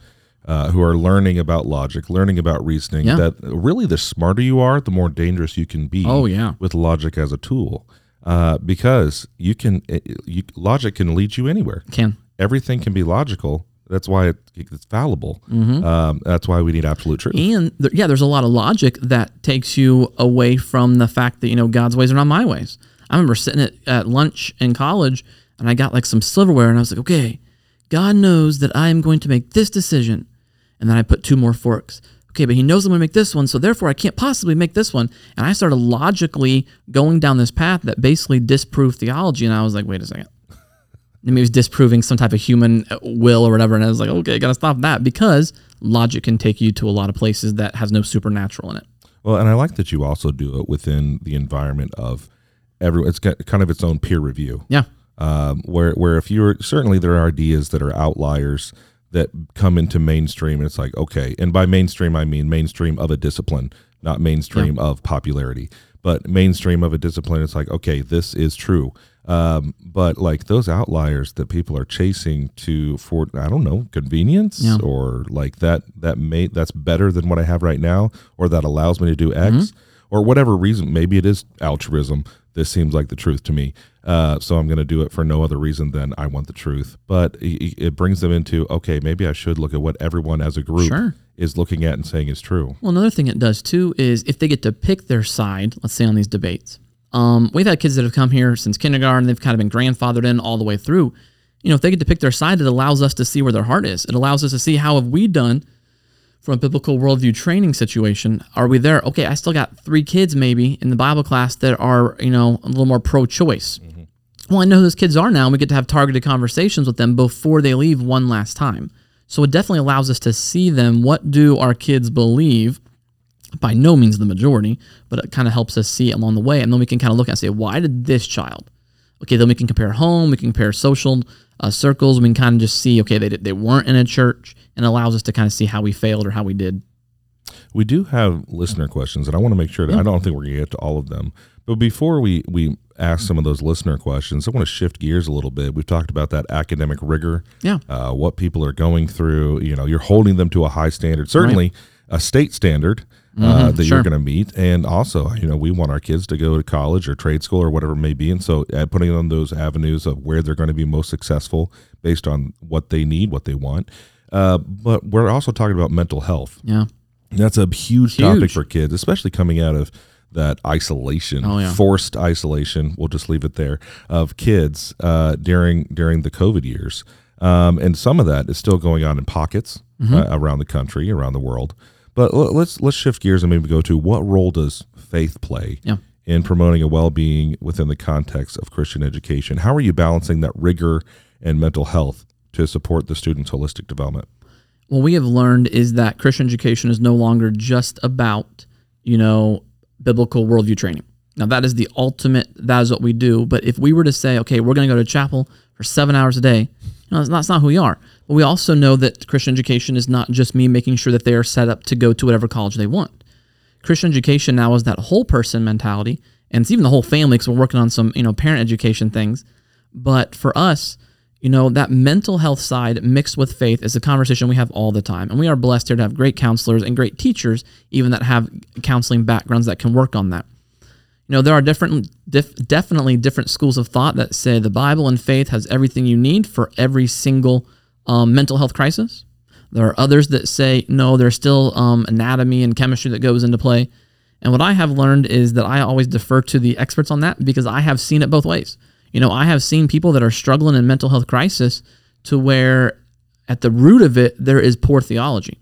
uh, who are learning about logic, learning about reasoning, Yeah. that really the smarter you are, the more dangerous you can be. Oh, yeah. with logic as a tool, uh, because you can, it, you, logic can lead you anywhere. Can Everything can be logical. That's why it, it's fallible. Mm-hmm. Um, that's why we need absolute truth. and there, yeah, there's a lot of logic that takes you away from the fact that you know God's ways are not my ways. I remember sitting at, at lunch in college and I got like some silverware and I was like, okay, God knows that I am going to make this decision, and then I put two more forks. Okay, but He knows I'm going to make this one, so therefore I can't possibly make this one. And I started logically going down this path that basically disproved theology, and I was like, wait a second. I mean, he was disproving some type of human uh, will or whatever. And I was like, okay, I gotta stop that because logic can take you to a lot of places that has no supernatural in it. Well, and I like that you also do it within the environment of everyone. It's got kind of its own peer review. Yeah. um, where where if you're certainly there are ideas that are outliers that come into mainstream and it's like okay and by mainstream i mean mainstream of a discipline not mainstream of popularity but mainstream of a discipline it's like okay this is true um, but like those outliers that people are chasing to for i don't know convenience Yeah. or like that that may that's better than what i have right now or that allows me to do x Mm-hmm. or whatever reason maybe it is altruism this seems like the truth to me uh, so i'm going to do it for no other reason than i want the truth but it, it brings them into okay maybe i should look at what everyone as a group Sure. is looking at and saying is true Well, another thing it does too is if they get to pick their side, let's say on these debates. Um, we've had kids that have come here since kindergarten, they've kind of been grandfathered in all the way through. You know, if they get to pick their side, it allows us to see where their heart is. It allows us to see how have we done from a biblical worldview training situation. Are we there? Okay, I still got three kids maybe in the Bible class that are, you know, a little more pro-choice. Well, I know who those kids are now, and we get to have targeted conversations with them before they leave one last time. So it definitely allows us to see them. What do our kids believe? By no means the majority, but it kind of helps us see along the way, and then we can kind of look and say, why did this child? Okay, then we can compare home, we can compare social uh, circles, we can kind of just see, okay, they they weren't in a church, and allows us to kind of see how we failed or how we did. we do have listener questions and i want to make sure that i don't think we're going to get to all of them. But before we we ask some of those listener questions i want to shift gears a little bit. We've talked about that academic rigor Yeah. uh, what people are going through. You know you're holding them to a high standard certainly a state standard uh, that sure. you're going to meet. And also you know we want our kids to go to college or trade school or whatever it may be. And so uh, putting on those avenues of where they're going to be most successful based on what they need what they want uh, but we're also talking about mental health Yeah. that's a huge, topic for kids, especially coming out of that isolation, Oh, yeah. forced isolation. We'll just leave it there of kids uh, during during the COVID years, um, and some of that is still going on in pockets Mm-hmm. uh, around the country, around the world. But l- let's let's shift gears and maybe go to what role does faith play Yeah. in promoting a well being within the context of Christian education? How are you balancing that rigor and mental health to support the student's holistic development? what we have learned is that Christian education is no longer just about, you know, biblical worldview training. Now that is the ultimate. That is what we do. But if we were to say, okay, we're going to go to chapel for seven hours a day, you know, that's not, that's not who we are. But we also know that Christian education is not just me making sure that they are set up to go to whatever college they want. Christian education now is that whole person mentality, and it's even the whole family because we're working on some, you know, parent education things. But for us, you know, that mental health side mixed with faith is a conversation we have all the time. And we are blessed here to have great counselors and great teachers, even that have counseling backgrounds that can work on that. You know, there are different, dif- definitely different schools of thought that say the Bible and faith has everything you need for every single um, mental health crisis. There are others that say no, there's still um, anatomy and chemistry that goes into play. And what I have learned is that I always defer to the experts on that because I have seen it both ways. You know, I have seen people that are struggling in mental health crisis to where at the root of it there is poor theology.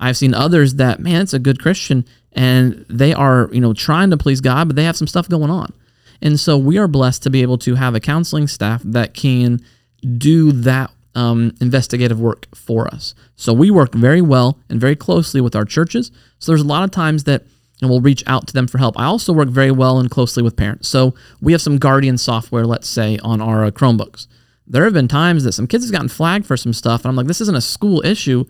I've seen others that man, it's a good Christian and they are, you know, trying to please God, but they have some stuff going on. And so we are blessed to be able to have a counseling staff that can do that um, investigative work for us. So we work very well and very closely with our churches. So there's a lot of times that and we'll reach out to them for help. I also work very well and closely with parents. So we have some Guardian software, let's say, on our uh, Chromebooks. There have been times that some kids have gotten flagged for some stuff, and I'm like, this isn't a school issue,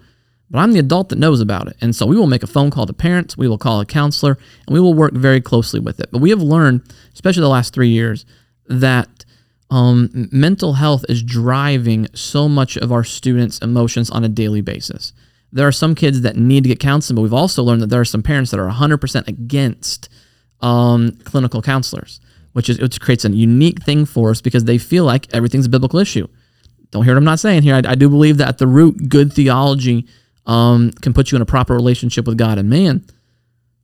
but I'm the adult that knows about it. And so we will make a phone call to parents, we will call a counselor, and we will work very closely with it. But we have learned, especially the last three years, that um, mental health is driving so much of our students' emotions on a daily basis. There are some kids that need to get counseling, but we've also learned that there are some parents that are 100% against um, clinical counselors, which is which creates a unique thing for us because they feel like everything's a biblical issue. Don't hear what I'm not saying here. I, I do believe that at the root, good theology um, can put you in a proper relationship with God and man.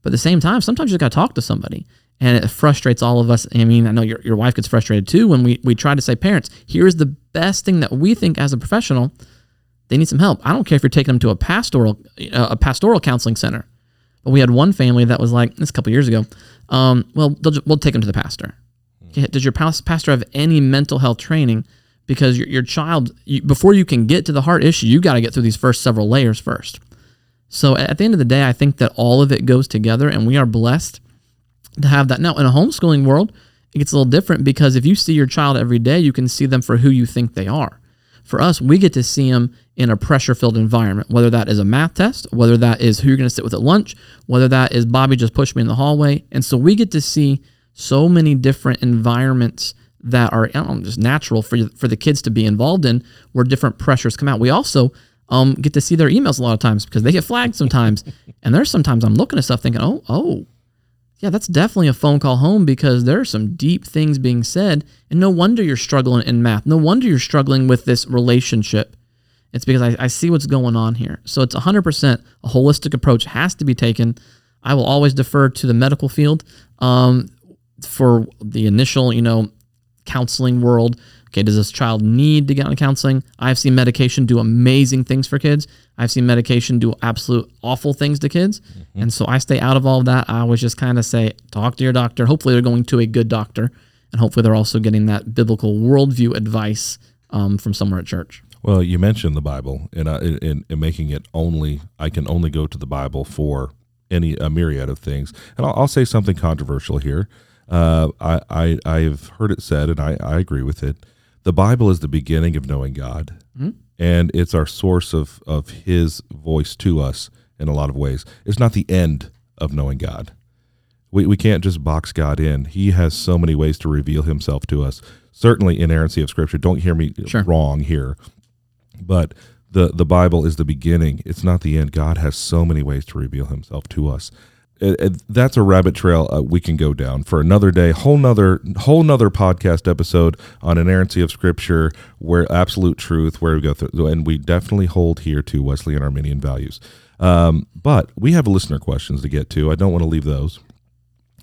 But at the same time, sometimes you just got to talk to somebody. And it frustrates all of us. I mean, I know your, your wife gets frustrated too when we, we try to say, parents, here's the best thing that we think as a professional. They need some help. I don't care if you're taking them to a pastoral uh, a pastoral counseling center. But we had one family that was like, this a couple years ago, um, well, they'll we'll take them to the pastor. Okay, Does your pastor have any mental health training? Because your, your child, you, before you can get to the heart issue, you got to get through these first several layers first. So at the end of the day, I think that all of it goes together, and we are blessed to have that. Now, in a homeschooling world, it gets a little different because if you see your child every day, you can see them for who you think they are. For us, we get to see them in a pressure filled environment, whether that is a math test, whether that is who you're going to sit with at lunch, whether that is Bobby just pushed me in the hallway. And so we get to see so many different environments that are know, just natural for, for the kids to be involved in where different pressures come out. We also um, get to see their emails a lot of times because they get flagged sometimes. and there's sometimes I'm looking at stuff thinking, oh, oh, yeah, that's definitely a phone call home because there are some deep things being said. And no wonder you're struggling in math. No wonder you're struggling with this relationship. It's because I, I see what's going on here. So it's 100% a holistic approach has to be taken. I will always defer to the medical field um, for the initial, you know, counseling world. Okay, does this child need to get on counseling? I've seen medication do amazing things for kids. I've seen medication do absolute awful things to kids. And so I stay out of all of that. I always just kind of say, talk to your doctor. Hopefully, they're going to a good doctor. And hopefully, they're also getting that biblical worldview advice um, from somewhere at church. Well, you mentioned the Bible, and uh, in, in making it only, I can only go to the Bible for any a myriad of things. And I'll, I'll say something controversial here. Uh, I, I I've heard it said, and I, I agree with it. The Bible is the beginning of knowing God, and it's our source of of His voice to us in a lot of ways. It's not the end of knowing God. We, we can't just box God in. He has so many ways to reveal himself to us. Certainly, inerrancy of Scripture. Don't hear me Sure. wrong here. But the, the Bible is the beginning, it's not the end. God has so many ways to reveal himself to us. It- that's a rabbit trail uh, we can go down for another day whole nother whole nother podcast episode on inerrancy of scripture where absolute truth where we go through and we definitely hold here to wesleyan arminian values um, but we have listener questions to get to i don't want to leave those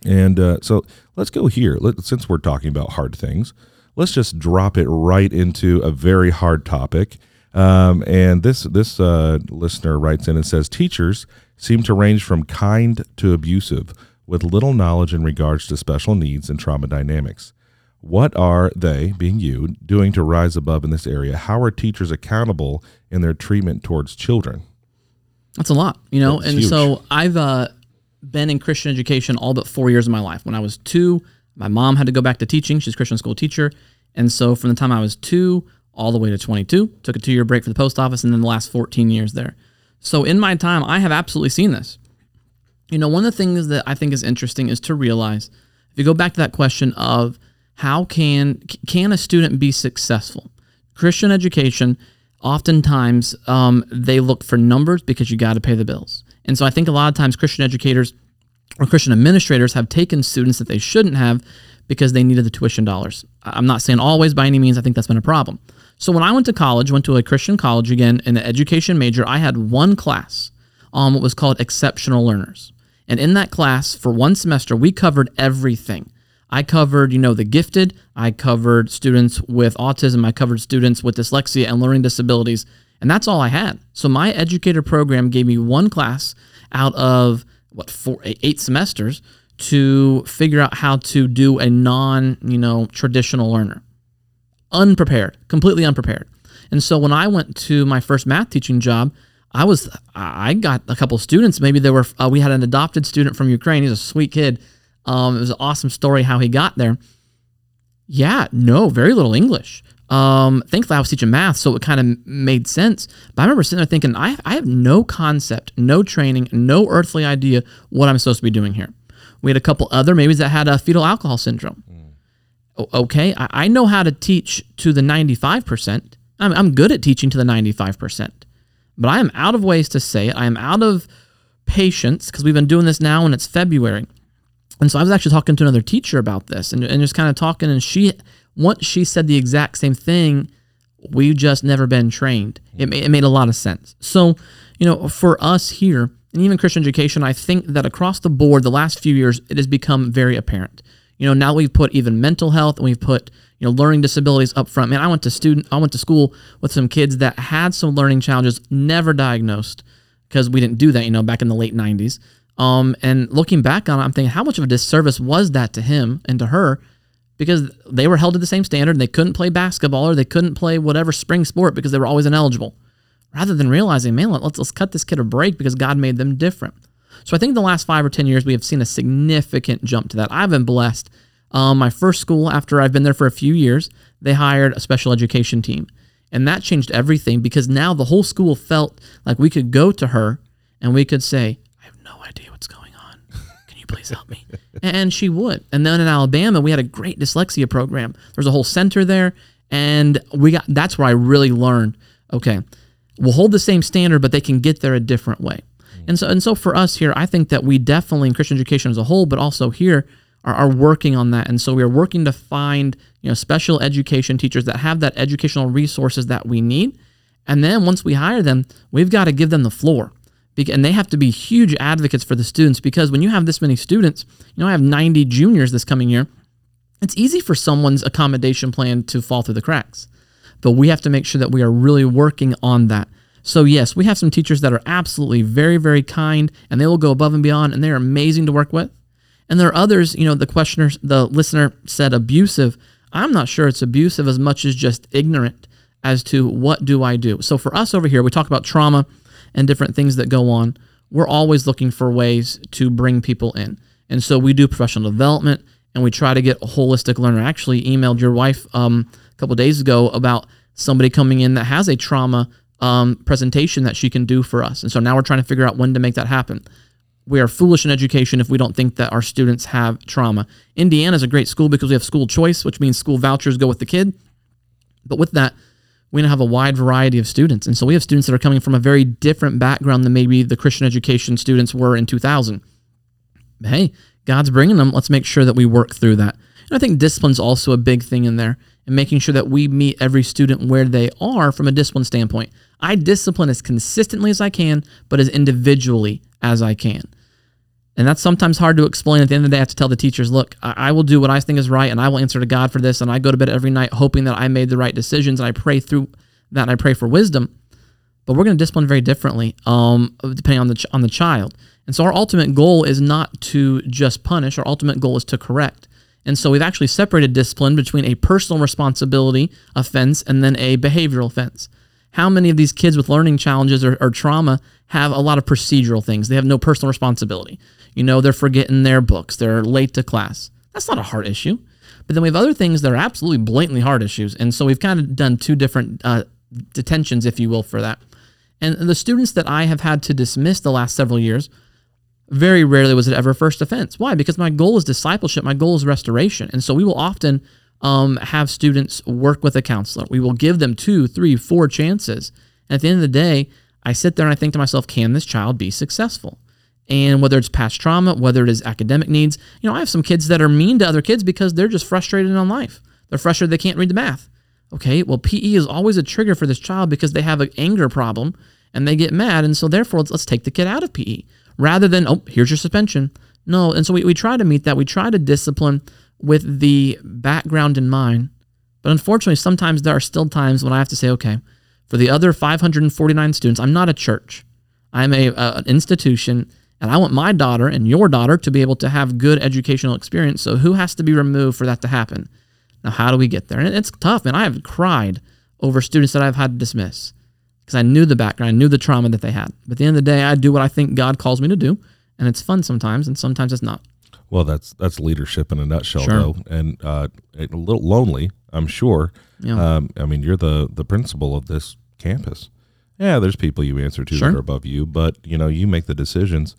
And uh, so let's go here. Let, since we're talking about hard things, let's just drop it right into a very hard topic. Um, and this this uh, listener writes in and says teachers seem to range from kind to abusive, with little knowledge in regards to special needs and trauma dynamics. What are they, being you, doing to rise above in this area? How are teachers accountable in their treatment towards children? That's a lot, you know. That's and huge. so I've uh, been in Christian education all but four years of my life. When I was two, my mom had to go back to teaching. She's a Christian school teacher, and so from the time I was two all the way to 22, took a two-year break for the post office, and then the last 14 years there. So in my time, I have absolutely seen this. You know, one of the things that I think is interesting is to realize if you go back to that question of how can can a student be successful? Christian education, oftentimes um, they look for numbers because you got to pay the bills. And so I think a lot of times Christian educators or Christian administrators have taken students that they shouldn't have because they needed the tuition dollars. I'm not saying always by any means. I think that's been a problem. So when I went to college, went to a Christian college again in an education major, I had one class on what was called exceptional learners. And in that class, for one semester, we covered everything. I covered, you know, the gifted. I covered students with autism. I covered students with dyslexia and learning disabilities. And that's all I had. So my educator program gave me one class out of what four, eight semesters to figure out how to do a non, you know, traditional learner. Unprepared, completely unprepared. And so when I went to my first math teaching job, I was I got a couple students. Maybe there were uh, we had an adopted student from Ukraine. He's a sweet kid. Um, it was an awesome story how he got there. Yeah, no, very little English. Um, thankfully, I was teaching math, so it kind of made sense. But I remember sitting there thinking, I, I have no concept, no training, no earthly idea what I'm supposed to be doing here. We had a couple other maybe that had a fetal alcohol syndrome. O- Okay, I, know how to teach to the 95%. I'm, I'm good at teaching to the 95%, but I am out of ways to say it. I am out of patience because we've been doing this now and it's February. And so I was actually talking to another teacher about this and, and just kind of talking, and she, once she said the exact same thing, we've just never been trained. It, ma- it made a lot of sense. So, you know, for us here, and even Christian education, I think that across the board, the last few years, it has become very apparent. You know, now we've put even mental health and we've put, you know, learning disabilities up front. Man, I went to student, I went to school with some kids that had some learning challenges, never diagnosed because we didn't do that, you know, back in the late 90s. Um, and looking back on it, I'm thinking, how much of a disservice was that to him and to her? Because they were held to the same standard. And they couldn't play basketball or they couldn't play whatever spring sport because they were always ineligible. Rather than realizing, man, let's let's cut this kid a break because God made them different. So I think the last five or ten years we have seen a significant jump to that. I've been blessed. Um, my first school, after I've been there for a few years, they hired a special education team, and that changed everything because now the whole school felt like we could go to her and we could say, "I have no idea what's going on. Can you please help me?" and she would. And then in Alabama, we had a great dyslexia program. There's a whole center there, and we got that's where I really learned. Okay, we'll hold the same standard, but they can get there a different way. And so, and so for us here, I think that we definitely in Christian education as a whole, but also here, are, are working on that. And so we are working to find you know special education teachers that have that educational resources that we need. And then once we hire them, we've got to give them the floor. And they have to be huge advocates for the students because when you have this many students, you know, I have 90 juniors this coming year, it's easy for someone's accommodation plan to fall through the cracks. But we have to make sure that we are really working on that. So, yes, we have some teachers that are absolutely very, very kind and they will go above and beyond and they're amazing to work with. And there are others, you know, the questioner, the listener said abusive. I'm not sure it's abusive as much as just ignorant as to what do I do. So, for us over here, we talk about trauma and different things that go on. We're always looking for ways to bring people in. And so we do professional development and we try to get a holistic learner. I actually emailed your wife um, a couple days ago about somebody coming in that has a trauma um, presentation that she can do for us. And so now we're trying to figure out when to make that happen. We are foolish in education if we don't think that our students have trauma. Indiana is a great school because we have school choice, which means school vouchers go with the kid. But with that, we now have a wide variety of students. And so we have students that are coming from a very different background than maybe the Christian education students were in 2000. Hey, God's bringing them. Let's make sure that we work through that. And I think discipline's also a big thing in there and making sure that we meet every student where they are from a discipline standpoint. I discipline as consistently as I can, but as individually as I can. And that's sometimes hard to explain. At the end of the day, I have to tell the teachers, look, I, will do what I think is right and I will answer to God for this. And I go to bed every night hoping that I made the right decisions and I pray through that and I pray for wisdom. But we're going to discipline very differently, um, depending on the ch- on the child. And so our ultimate goal is not to just punish. Our ultimate goal is to correct. And so we've actually separated discipline between a personal responsibility offense and then a behavioral offense. How many of these kids with learning challenges or, or, trauma have a lot of procedural things? They have no personal responsibility. You know, they're forgetting their books, they're late to class. That's not a hard issue. But then we have other things that are absolutely blatantly hard issues. And so we've kind of done two different uh, detentions, if you will, for that. And the students that I have had to dismiss the last several years, very rarely was it ever first offense. Why? Because my goal is discipleship, my goal is restoration. And so we will often um, have students work with a counselor. We will give them two, three, four chances. And at the end of the day, I sit there and I think to myself, can this child be successful? And whether it's past trauma, whether it is academic needs, you know, I have some kids that are mean to other kids because they're just frustrated in life. They're frustrated they can't read the math. Okay, well, PE is always a trigger for this child because they have an anger problem and they get mad. And so, therefore, let's, let's take the kid out of PE rather than, oh, here's your suspension. No. And so, we, we try to meet that. We try to discipline with the background in mind. But unfortunately, sometimes there are still times when I have to say, okay, for the other 549 students, I'm not a church, I'm a, a an institution. And I want my daughter and your daughter to be able to have good educational experience. So, who has to be removed for that to happen? Now, how do we get there? And it's tough, man. I have cried over students that I've had to dismiss because I knew the background, I knew the trauma that they had. But at the end of the day, I do what I think God calls me to do, and it's fun sometimes, and sometimes it's not. Well, that's that's leadership in a nutshell, sure. though, and uh, a little lonely, I'm sure. Yeah. Um, I mean, you're the the principal of this campus. Yeah, there's people you answer to sure. that are above you, but you know, you make the decisions.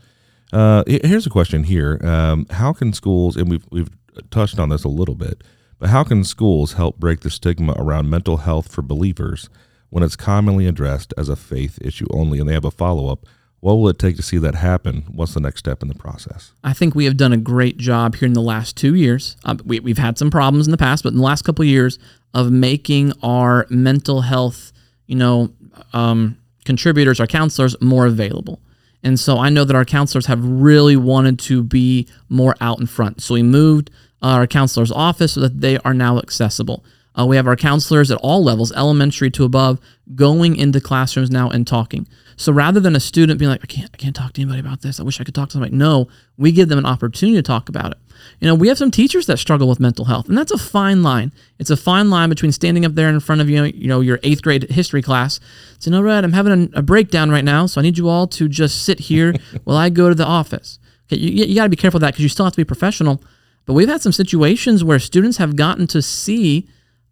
Uh, here's a question here: um, How can schools, and we've we've touched on this a little bit, but how can schools help break the stigma around mental health for believers when it's commonly addressed as a faith issue only? And they have a follow up. What will it take to see that happen? What's the next step in the process? I think we have done a great job here in the last two years. Uh, we, have had some problems in the past, but in the last couple of years of making our mental health, you know, um, contributors, our counselors, more available. And so I know that our counselors have really wanted to be more out in front. So we moved our counselor's office so that they are now accessible. Uh, we have our counselors at all levels, elementary to above, going into classrooms now and talking. So rather than a student being like, I can't, I can't talk to anybody about this. I wish I could talk to somebody. No, we give them an opportunity to talk about it. You know, we have some teachers that struggle with mental health, and that's a fine line. It's a fine line between standing up there in front of you, you know, your eighth grade history class, saying, "All right, I'm having a, a breakdown right now, so I need you all to just sit here while I go to the office." Okay, you, you got to be careful of that because you still have to be professional. But we've had some situations where students have gotten to see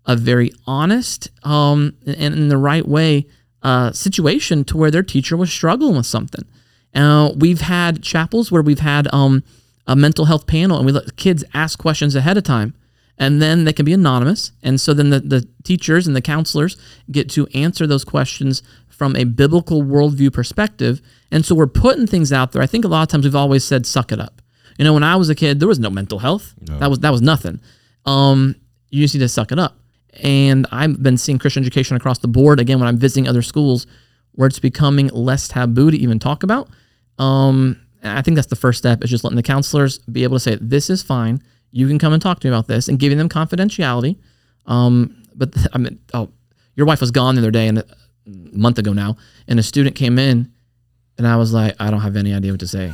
a very honest um, and in the right way uh, situation to where their teacher was struggling with something. Uh, we've had chapels where we've had um, a mental health panel and we let kids ask questions ahead of time and then they can be anonymous. And so then the, the teachers and the counselors get to answer those questions from a biblical worldview perspective. And so we're putting things out there. I think a lot of times we've always said, suck it up. You know, when I was a kid, there was no mental health. No. That was that was nothing. Um, you just need to suck it up. And I've been seeing Christian education across the board again when I'm visiting other schools where it's becoming less taboo to even talk about. Um, I think that's the first step is just letting the counselors be able to say, "This is fine. You can come and talk to me about this," and giving them confidentiality. Um, but I mean, oh, your wife was gone the other day and a month ago now, and a student came in, and I was like, I don't have any idea what to say.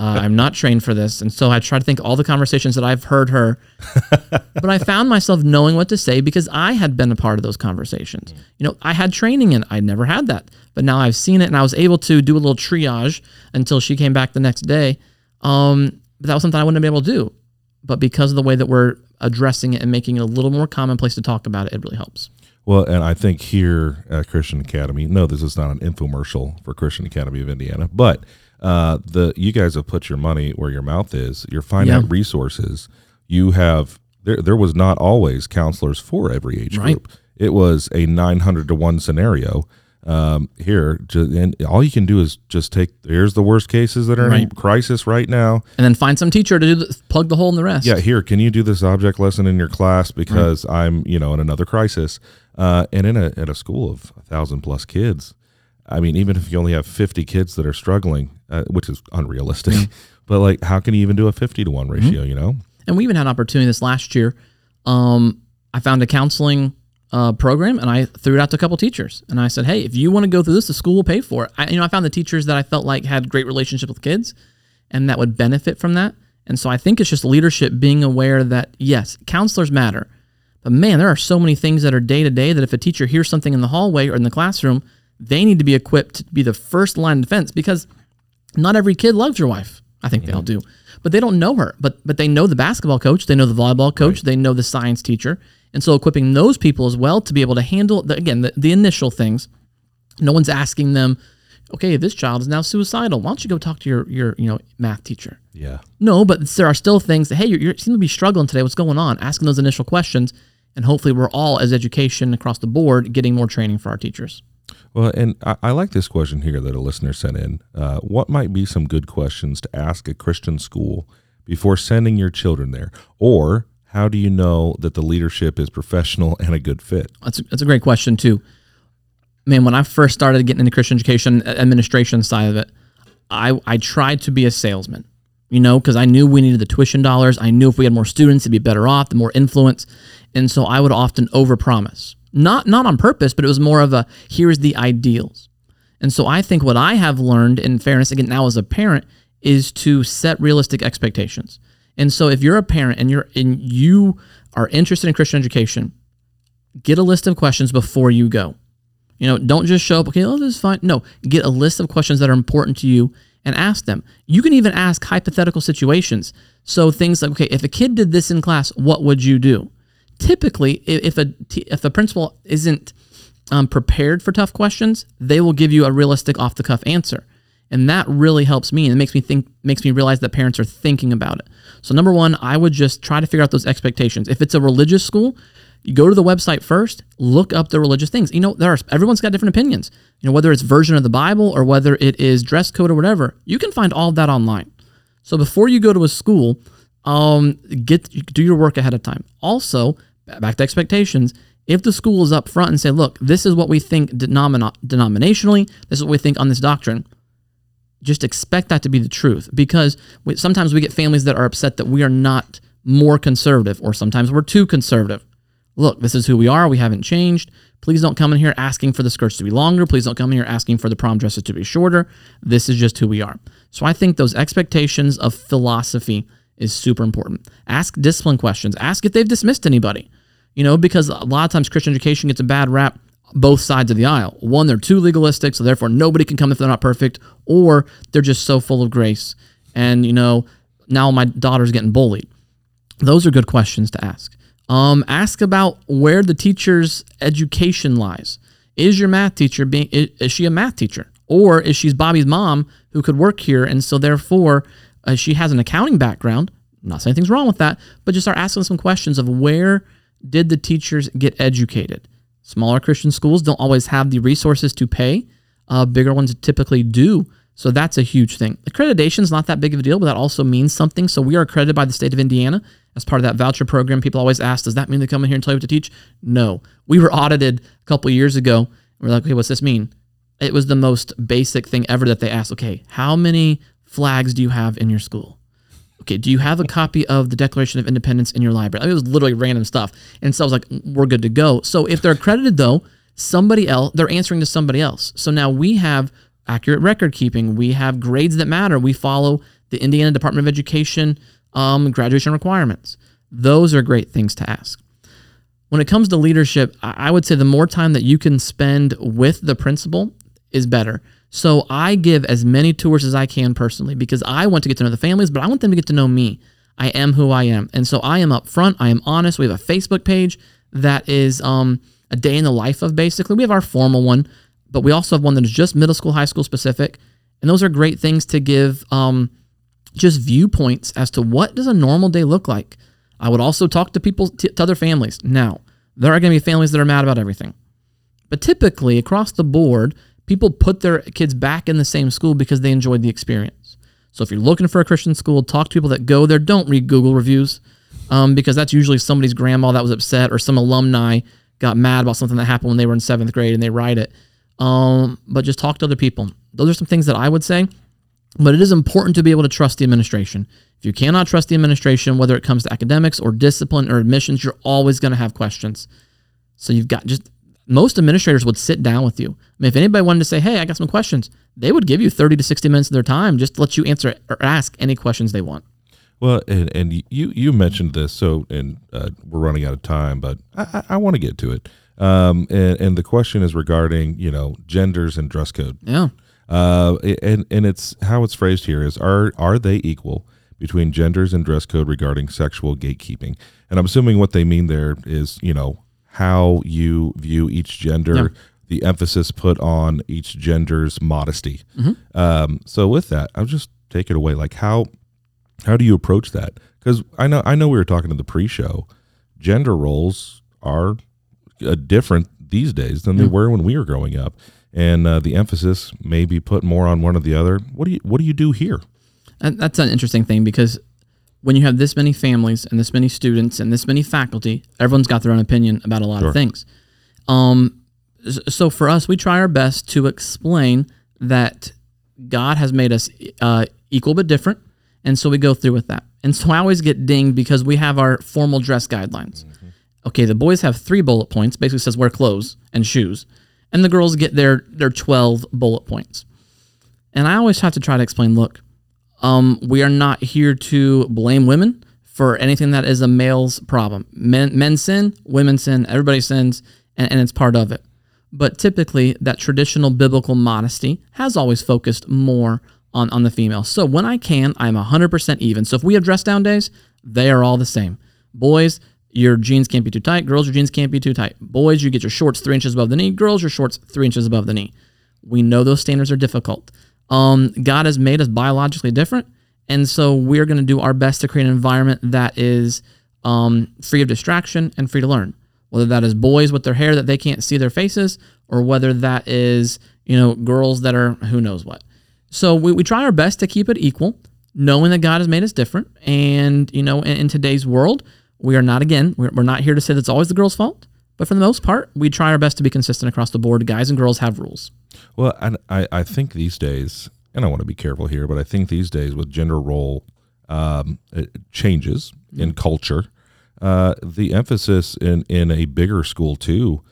Uh, I'm not trained for this. And so I try to think all the conversations that I've heard her. but I found myself knowing what to say because I had been a part of those conversations. You know, I had training in I never had that. But now I've seen it and I was able to do a little triage until she came back the next day. Um, but that was something I wouldn't have been able to do. But because of the way that we're addressing it and making it a little more commonplace to talk about it, it really helps. Well, and I think here at Christian Academy, no, this is not an infomercial for Christian Academy of Indiana, but uh, the you guys have put your money where your mouth is. You're finding yeah. out You have there. There was not always counselors for every age right. group. It was a 900 to one scenario. Um, here, and all you can do is just take. Here's the worst cases that are right. in crisis right now, and then find some teacher to do the, plug the hole in the rest. Yeah, here, can you do this object lesson in your class because right. I'm, you know, in another crisis, uh, and in a at a school of a thousand plus kids. I mean, even if you only have 50 kids that are struggling, uh, which is unrealistic, But like, how can you even do a 50 to one ratio, you know? And we even had an opportunity this last year. Um, I found a counseling uh, program and I threw it out to a couple teachers. And I said, hey, if you want to go through this, the school will pay for it. I, you know, I found the teachers that I felt like had great relationship with kids and that would benefit from that. And so I think it's just leadership being aware that, yes, counselors matter. But man, there are so many things that are day to day that if a teacher hears something in the hallway or in the classroom, they need to be equipped to be the first line of defense because not every kid loves your wife. I think they all do, but they don't know her. But but they know the basketball coach, they know the volleyball coach, right. they know the science teacher, and so equipping those people as well to be able to handle the, again the, the initial things. No one's asking them, okay, this child is now suicidal. Why don't you go talk to your your you know math teacher? Yeah. No, but there are still things that hey, you you seem to be struggling today. What's going on? Asking those initial questions, and hopefully we're all as education across the board getting more training for our teachers. Well, and I, I, like this question here that a listener sent in. Uh, what might be some good questions to ask a Christian school before sending your children there? Or how do you know that the leadership is professional and a good fit? That's a, that's a great question, too. Man, when I first started getting into Christian education administration side of it, I, I tried to be a salesman, you know, because I knew we needed the tuition dollars. I knew if we had more students, it'd be better off, the more influence. And so I would often overpromise not not on purpose, but it was more of a here's the ideals. And so I think what I have learned in fairness again now as a parent is to set realistic expectations. And so if you're a parent and you're and you are interested in Christian education, get a list of questions before you go. You know, don't just show up, okay, oh, this is fine. No, get a list of questions that are important to you and ask them. You can even ask hypothetical situations. So things like, okay, if a kid did this in class, what would you do? Typically, if a if a principal isn't um, prepared for tough questions, they will give you a realistic off the cuff answer, and that really helps me and it makes me think makes me realize that parents are thinking about it. So number one, I would just try to figure out those expectations. If it's a religious school, you go to the website first, look up the religious things. You know, there are everyone's got different opinions. You know, whether it's version of the Bible or whether it is dress code or whatever, you can find all of that online. So before you go to a school, um, get do your work ahead of time. Also, back to expectations. If the school is up front and say, look, this is what we think denomina- denominationally, this is what we think on this doctrine, just expect that to be the truth because we, sometimes we get families that are upset that we are not more conservative or sometimes we're too conservative. Look, this is who we are. We haven't changed. Please don't come in here asking for the skirts to be longer. Please don't come in here asking for the prom dresses to be shorter. This is just who we are. So I think those expectations of philosophy is super important. Ask discipline questions. Ask if they've dismissed anybody. You know, because a lot of times Christian education gets a bad rap both sides of the aisle. One, they're too legalistic, so therefore nobody can come if they're not perfect, or they're just so full of grace. And, you know, now my daughter's getting bullied. Those are good questions to ask. Um, ask about where the teacher's education lies. Is your math teacher being is, is she a math teacher? Or is she Bobby's mom who could work here and so therefore uh, she has an accounting background. I'm not saying anything's wrong with that, but just start asking some questions of where did the teachers get educated? Smaller Christian schools don't always have the resources to pay. Uh, bigger ones typically do. So that's a huge thing. Accreditation is not that big of a deal, but that also means something. So we are accredited by the state of Indiana as part of that voucher program. People always ask, does that mean they come in here and tell you what to teach? No. We were audited a couple years ago. we're like, okay, what's this mean? It was the most basic thing ever that they asked, okay, how many flags do you have in your school? Okay, do you have a copy of the Declaration of Independence in your library? I mean, it was literally random stuff. And so I was like, we're good to go. So if they're accredited though, somebody else, they're answering to somebody else. So now we have accurate record keeping. We have grades that matter. We follow the Indiana Department of Education um, graduation requirements. Those are great things to ask. When it comes to leadership, I would say the more time that you can spend with the principal is better. So I give as many tours as I can personally because I want to get to know the families, but I want them to get to know me. I am who I am. And so I am upfront. I am honest. We have a Facebook page that is um, a day in the life of basically. We have our formal one, but we also have one that is just middle school, high school specific. And those are great things to give um, just viewpoints as to what does a normal day look like. I would also talk to people, t- to other families. Now, there are going to be families that are mad about everything. But typically, across the board, people put their kids back in the same school because they enjoyed the experience. So if you're looking for a Christian school, talk to people that go there. Don't read Google reviews um, because that's usually somebody's grandma that was upset or some alumni got mad about something that happened when they were in seventh grade and they write it. Um, but just talk to other people. Those are some things that I would say. But it is important to be able to trust the administration. If you cannot trust the administration, whether it comes to academics or discipline or admissions, you're always going to have questions. So you've got just most administrators would sit down with you. I mean, if anybody wanted to say, "Hey, I got some questions," they would give you 30 to 60 minutes of their time just to let you answer or ask any questions they want. Well, and, and you you mentioned this, so and uh, we're running out of time, but I, I, I want to get to it. Um, and, and the question is regarding you know genders and dress code. Yeah. Uh, and and it's how it's phrased here is are are they equal between genders and dress code regarding sexual gatekeeping? And I'm assuming what they mean there is you know how you view each gender, Yeah. The emphasis put on each gender's modesty. Um, so with that, I'll just take it away. Like how how do you approach that? Because I know I know we were talking in the pre-show. Gender roles are uh, different these days than they were when we were growing up, and uh, the emphasis may be put more on one or the other. What do you What do you do here? And that's an interesting thing because when you have this many families and this many students and this many faculty, everyone's got their own opinion about a lot Sure. of things. Um, so for us, we try our best to explain that God has made us uh, equal but different, and so we go through with that. And so I always get dinged because we have our formal dress guidelines. Okay, the boys have three bullet points, basically says wear clothes and shoes, and the girls get their their twelve bullet points. And I always have to try to explain, look, um, we are not here to blame women for anything that is a male's problem. Men, men sin, women sin, everybody sins, and, and it's part of it. But typically, that traditional biblical modesty has always focused more on, on the female. So when I can, I'm 100% even. So if we have dress down days, they are all the same. Boys, your jeans can't be too tight. Girls, your jeans can't be too tight. Boys, you get your shorts three inches above the knee. Girls, your shorts three inches above the knee. We know those standards are difficult. Um, God has made us biologically different, and so we're going to do our best to create an environment that is um, free of distraction and free to learn. Whether that is boys with their hair that they can't see their faces, or whether that is you know girls that are who knows what. So we, we try our best to keep it equal, knowing that God has made us different, and you know in, in today's world we are not again we're, we're not here to say that it's always the girl's fault, but for the most part we try our best to be consistent across the board. Guys and girls have rules. Well, and I, I think these days, and I want to be careful here, but I think these days with gender role um, changes in culture, uh, the emphasis in, in a bigger school too,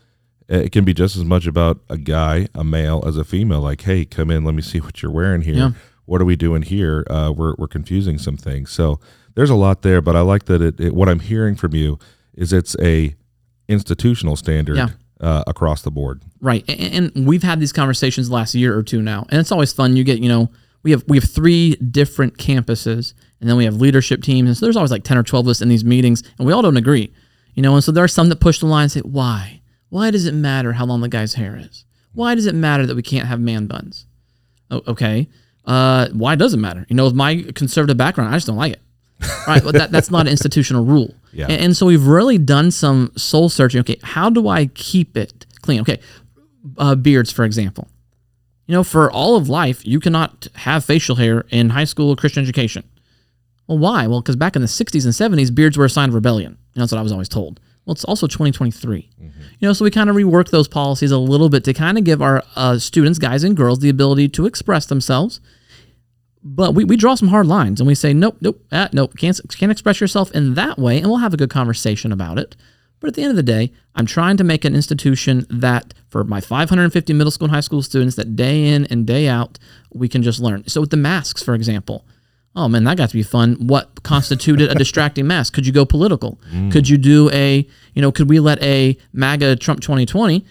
it can be just as much about a guy, a male, as a female. Like, hey, come in, let me see what you're wearing here. Yeah. What are we doing here? Uh, we're we're confusing some things. So there's a lot there, but I like that it, it what I'm hearing from you is it's a institutional standard Yeah. uh, across the board. Right, and, and we've had these conversations last year or two now, and it's always fun. You get, you know, we have we have three different campuses, and then we have leadership teams, and so there's always like ten or twelve of us in these meetings, and we all don't agree, you know. And so there are some that push the line and say, "Why? Why does it matter how long the guy's hair is? Why does it matter that we can't have man buns? O- okay, uh, why does it matter? You know, with my conservative background, I just don't like it. right, but that, that's not an institutional rule. Yeah. And, and so we've really done some soul searching. Okay, how do I keep it clean? Okay, uh, beards, for example. You know, for all of life, you cannot have facial hair in high school Christian education. Well, why? Well, because back in the 60s and 70s, beards were a sign of rebellion. That's what I was always told. Well, it's also 2023. You know, so we kind of rework those policies a little bit to kind of give our uh, students, guys and girls, the ability to express themselves. But we, we draw some hard lines and we say, nope, nope, ah, nope, can't, can't express yourself in that way. And we'll have a good conversation about it. But at the end of the day, I'm trying to make an institution that for my 550 middle school and high school students that day in and day out, we can just learn. So with the masks, for example, oh man, that got to be fun. What constituted a distracting mask? Could you go political? Could you do a, you know, could we let a MAGA Trump 2020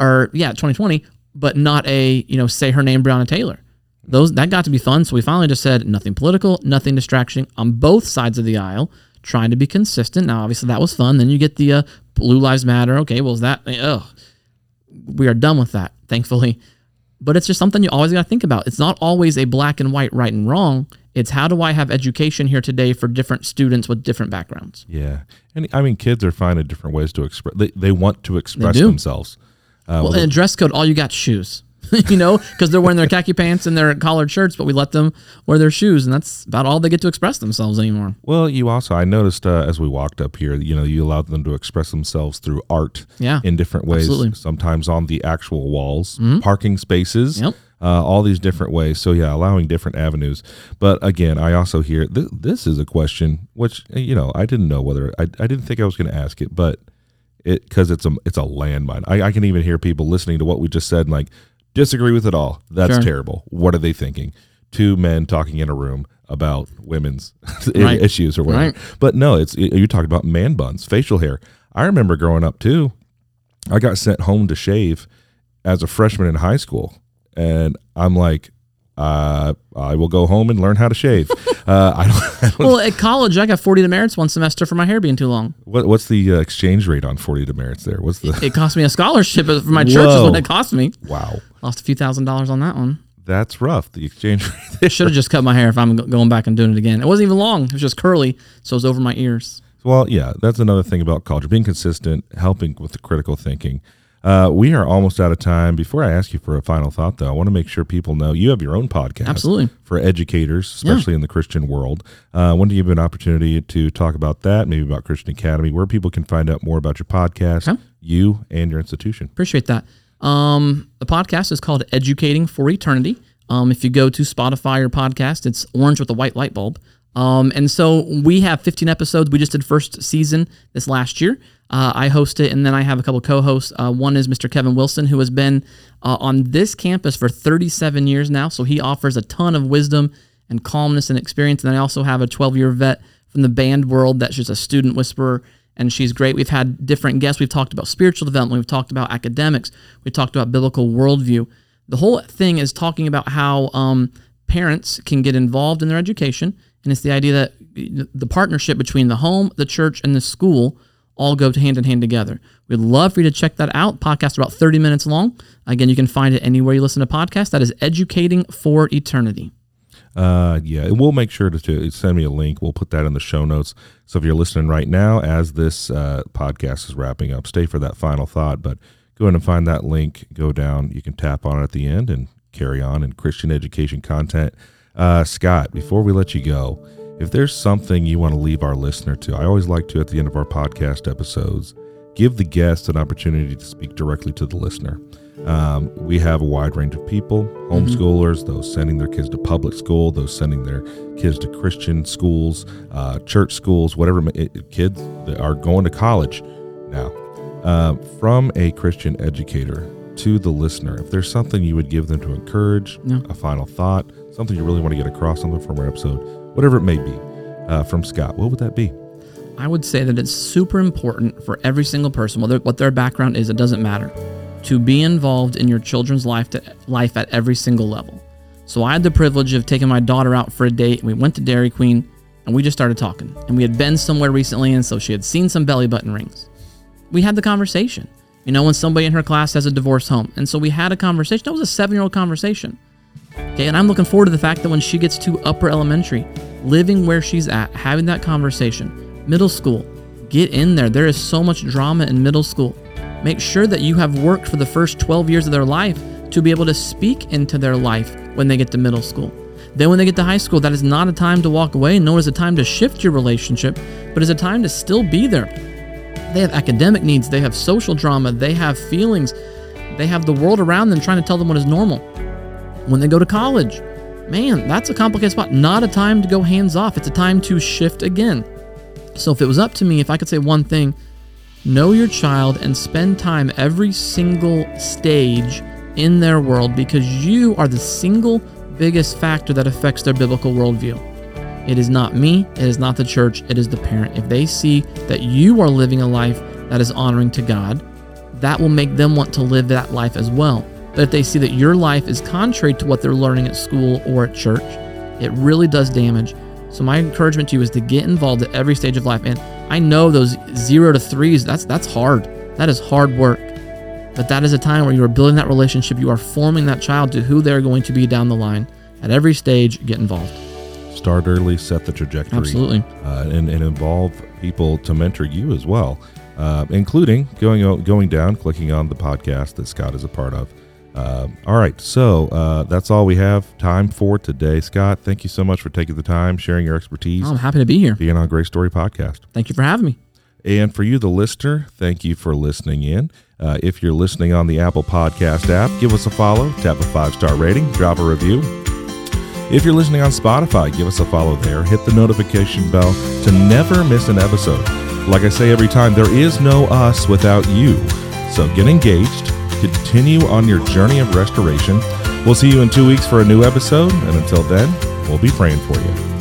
or yeah, 2020, but not a, you know, say her name Breonna Taylor? Those that got to be fun. So we finally just said nothing political, nothing distracting on both sides of the aisle, trying to be consistent. Now, obviously, that was fun. Then you get the uh, Blue Lives Matter. Okay, well, is that oh, we are done with that, thankfully. But it's just something you always got to think about. It's not always a black and white, right and wrong. It's how do I have education here today for different students with different backgrounds? Yeah, and I mean, kids are finding different ways to express. They, they want to express themselves. Uh, Well, in a dress code, all you got shoes. you know, because they're wearing their khaki pants and their collared shirts, but we let them wear their shoes, and that's about all they get to express themselves anymore. well, you also I noticed uh, as we walked up here, you know, you allowed them to express themselves through art. Yeah, in different ways. absolutely. Mm-hmm. Sometimes on the actual walls, parking spaces. Yep. Uh, all these different ways. So yeah, allowing different avenues. But again, I also hear th- this is a question which you know I didn't know whether I, I didn't think I was going to ask it, but it because it's a it's a landmine. I, I can even hear people listening to what we just said and like disagree with it all. That's Sure. terrible. What are they thinking? Two men talking in a room about women's Right. issues or whatever. Right. But no, it's you're talking about man buns, facial hair. I remember growing up too. I got sent home to shave as a freshman in high school, and I'm like, uh, I will go home and learn how to shave. uh, I don't. I don't Well, at college, I got 40 demerits one semester for my hair being too long. what, what's the uh, exchange rate on forty demerits there? What's the It cost me a scholarship for my church, is Whoa. what it cost me. wow? Lost a few thousand dollars on that one. That's rough. The exchange rate. Should have just cut my hair if I'm going back and doing it again. It wasn't even long. It was just curly, so it was over my ears. Well, yeah, that's another thing about culture being consistent, helping with the critical thinking. Uh, we are almost out of time. Before I ask you for a final thought, though, I want to make sure people know you have your own podcast. Absolutely. For educators, especially in the Christian world. Uh, when do you have an opportunity to talk about that, maybe about Christian Academy, where people can find out more about your podcast, Okay. you, and your institution? Appreciate that. Um, the podcast is called Educating for Eternity. Um, if you go to Spotify or podcast, it's orange with a white light bulb. Um, and so we have 15 episodes. We just did first season this last year. Uh, I host it, and then I have a couple co-hosts. Uh, one is Mr. Kevin Wilson, who has been uh, on this campus for 37 years now. So he offers a ton of wisdom and calmness and experience. And I also have a 12-year vet from the band world that's just a student whisperer and she's great. We've had different guests. We've talked about spiritual development. We've talked about academics. We've talked about biblical worldview. The whole thing is talking about how um, parents can get involved in their education, and it's the idea that the partnership between the home, the church, and the school all go hand in hand together. We'd love for you to check that out. Podcast about 30 minutes long. Again, you can find it anywhere you listen to podcasts. That is Educating for Eternity. Uh, yeah, and we'll make sure to, to send me a link. We'll put that in the show notes. So if you're listening right now, as this uh, podcast is wrapping up, stay for that final thought. But go ahead and find that link. Go down. You can tap on it at the end and carry on in Christian education content. Uh, Scott, before we let you go, if there's something you want to leave our listener to, I always like to at the end of our podcast episodes give the guest an opportunity to speak directly to the listener. Um, we have a wide range of people homeschoolers, those sending their kids to public school, those sending their kids to Christian schools, uh, church schools, whatever, it- it- kids that are going to college now. Uh, from a Christian educator to the listener, if there's something you would give them to encourage, Yeah. a final thought, something you really want to get across, something from our episode, whatever it may be, uh, from Scott, what would that be? I would say that it's super important for every single person, whether what their background is, it doesn't matter, to be involved in your children's life to, life at every single level. So I had the privilege of taking my daughter out for a date, and we went to Dairy Queen, and we just started talking. And we had been somewhere recently, and so she had seen some belly button rings. We had the conversation. You know, when somebody in her class has a divorced home, and so we had a conversation. That was a seven-year-old conversation. Okay, and I'm looking forward to the fact that when she gets to upper elementary, living where she's at, having that conversation, middle school, get in there. There is so much drama in middle school. Make sure that you have worked for the first 12 years of their life to be able to speak into their life when they get to middle school. Then, when they get to high school, that is not a time to walk away, nor is a time to shift your relationship, but is a time to still be there. They have academic needs, they have social drama, they have feelings, they have the world around them trying to tell them what is normal when they go to college. Man, that's a complicated spot. Not a time to go hands off. It's a time to shift again. So, if it was up to me, if I could say one thing, know your child and spend time every single stage in their world because you are the single biggest factor that affects their biblical worldview. It is not me, it is not the church, it is the parent. If they see that you are living a life that is honoring to God, that will make them want to live that life as well. But if they see that your life is contrary to what they're learning at school or at church, it really does damage. So my encouragement to you is to get involved at every stage of life. And I know those zero to threes, that's that's hard. That is hard work. But that is a time where you are building that relationship. You are forming that child to who they're going to be down the line. At every stage, get involved. Start early, set the trajectory. Absolutely. uh, and, and involve people to mentor you as well, uh, including going going down, clicking on the podcast that Scott is a part of. Um, all right, so uh, that's all we have time for today. Scott, thank you so much for taking the time, sharing your expertise, Oh, I'm happy to be here. being on GraceStory Podcast. Thank you for having me. And for you, the listener, thank you for listening in. Uh, if you're listening on the Apple Podcast app, give us a follow, tap a five star rating, drop a review. If you're listening on Spotify, give us a follow there. Hit the notification bell to never miss an episode. Like I say every time, there is no us without you. So get engaged, continue on your journey of restoration. We'll see you in two weeks for a new episode, and until then, we'll be praying for you.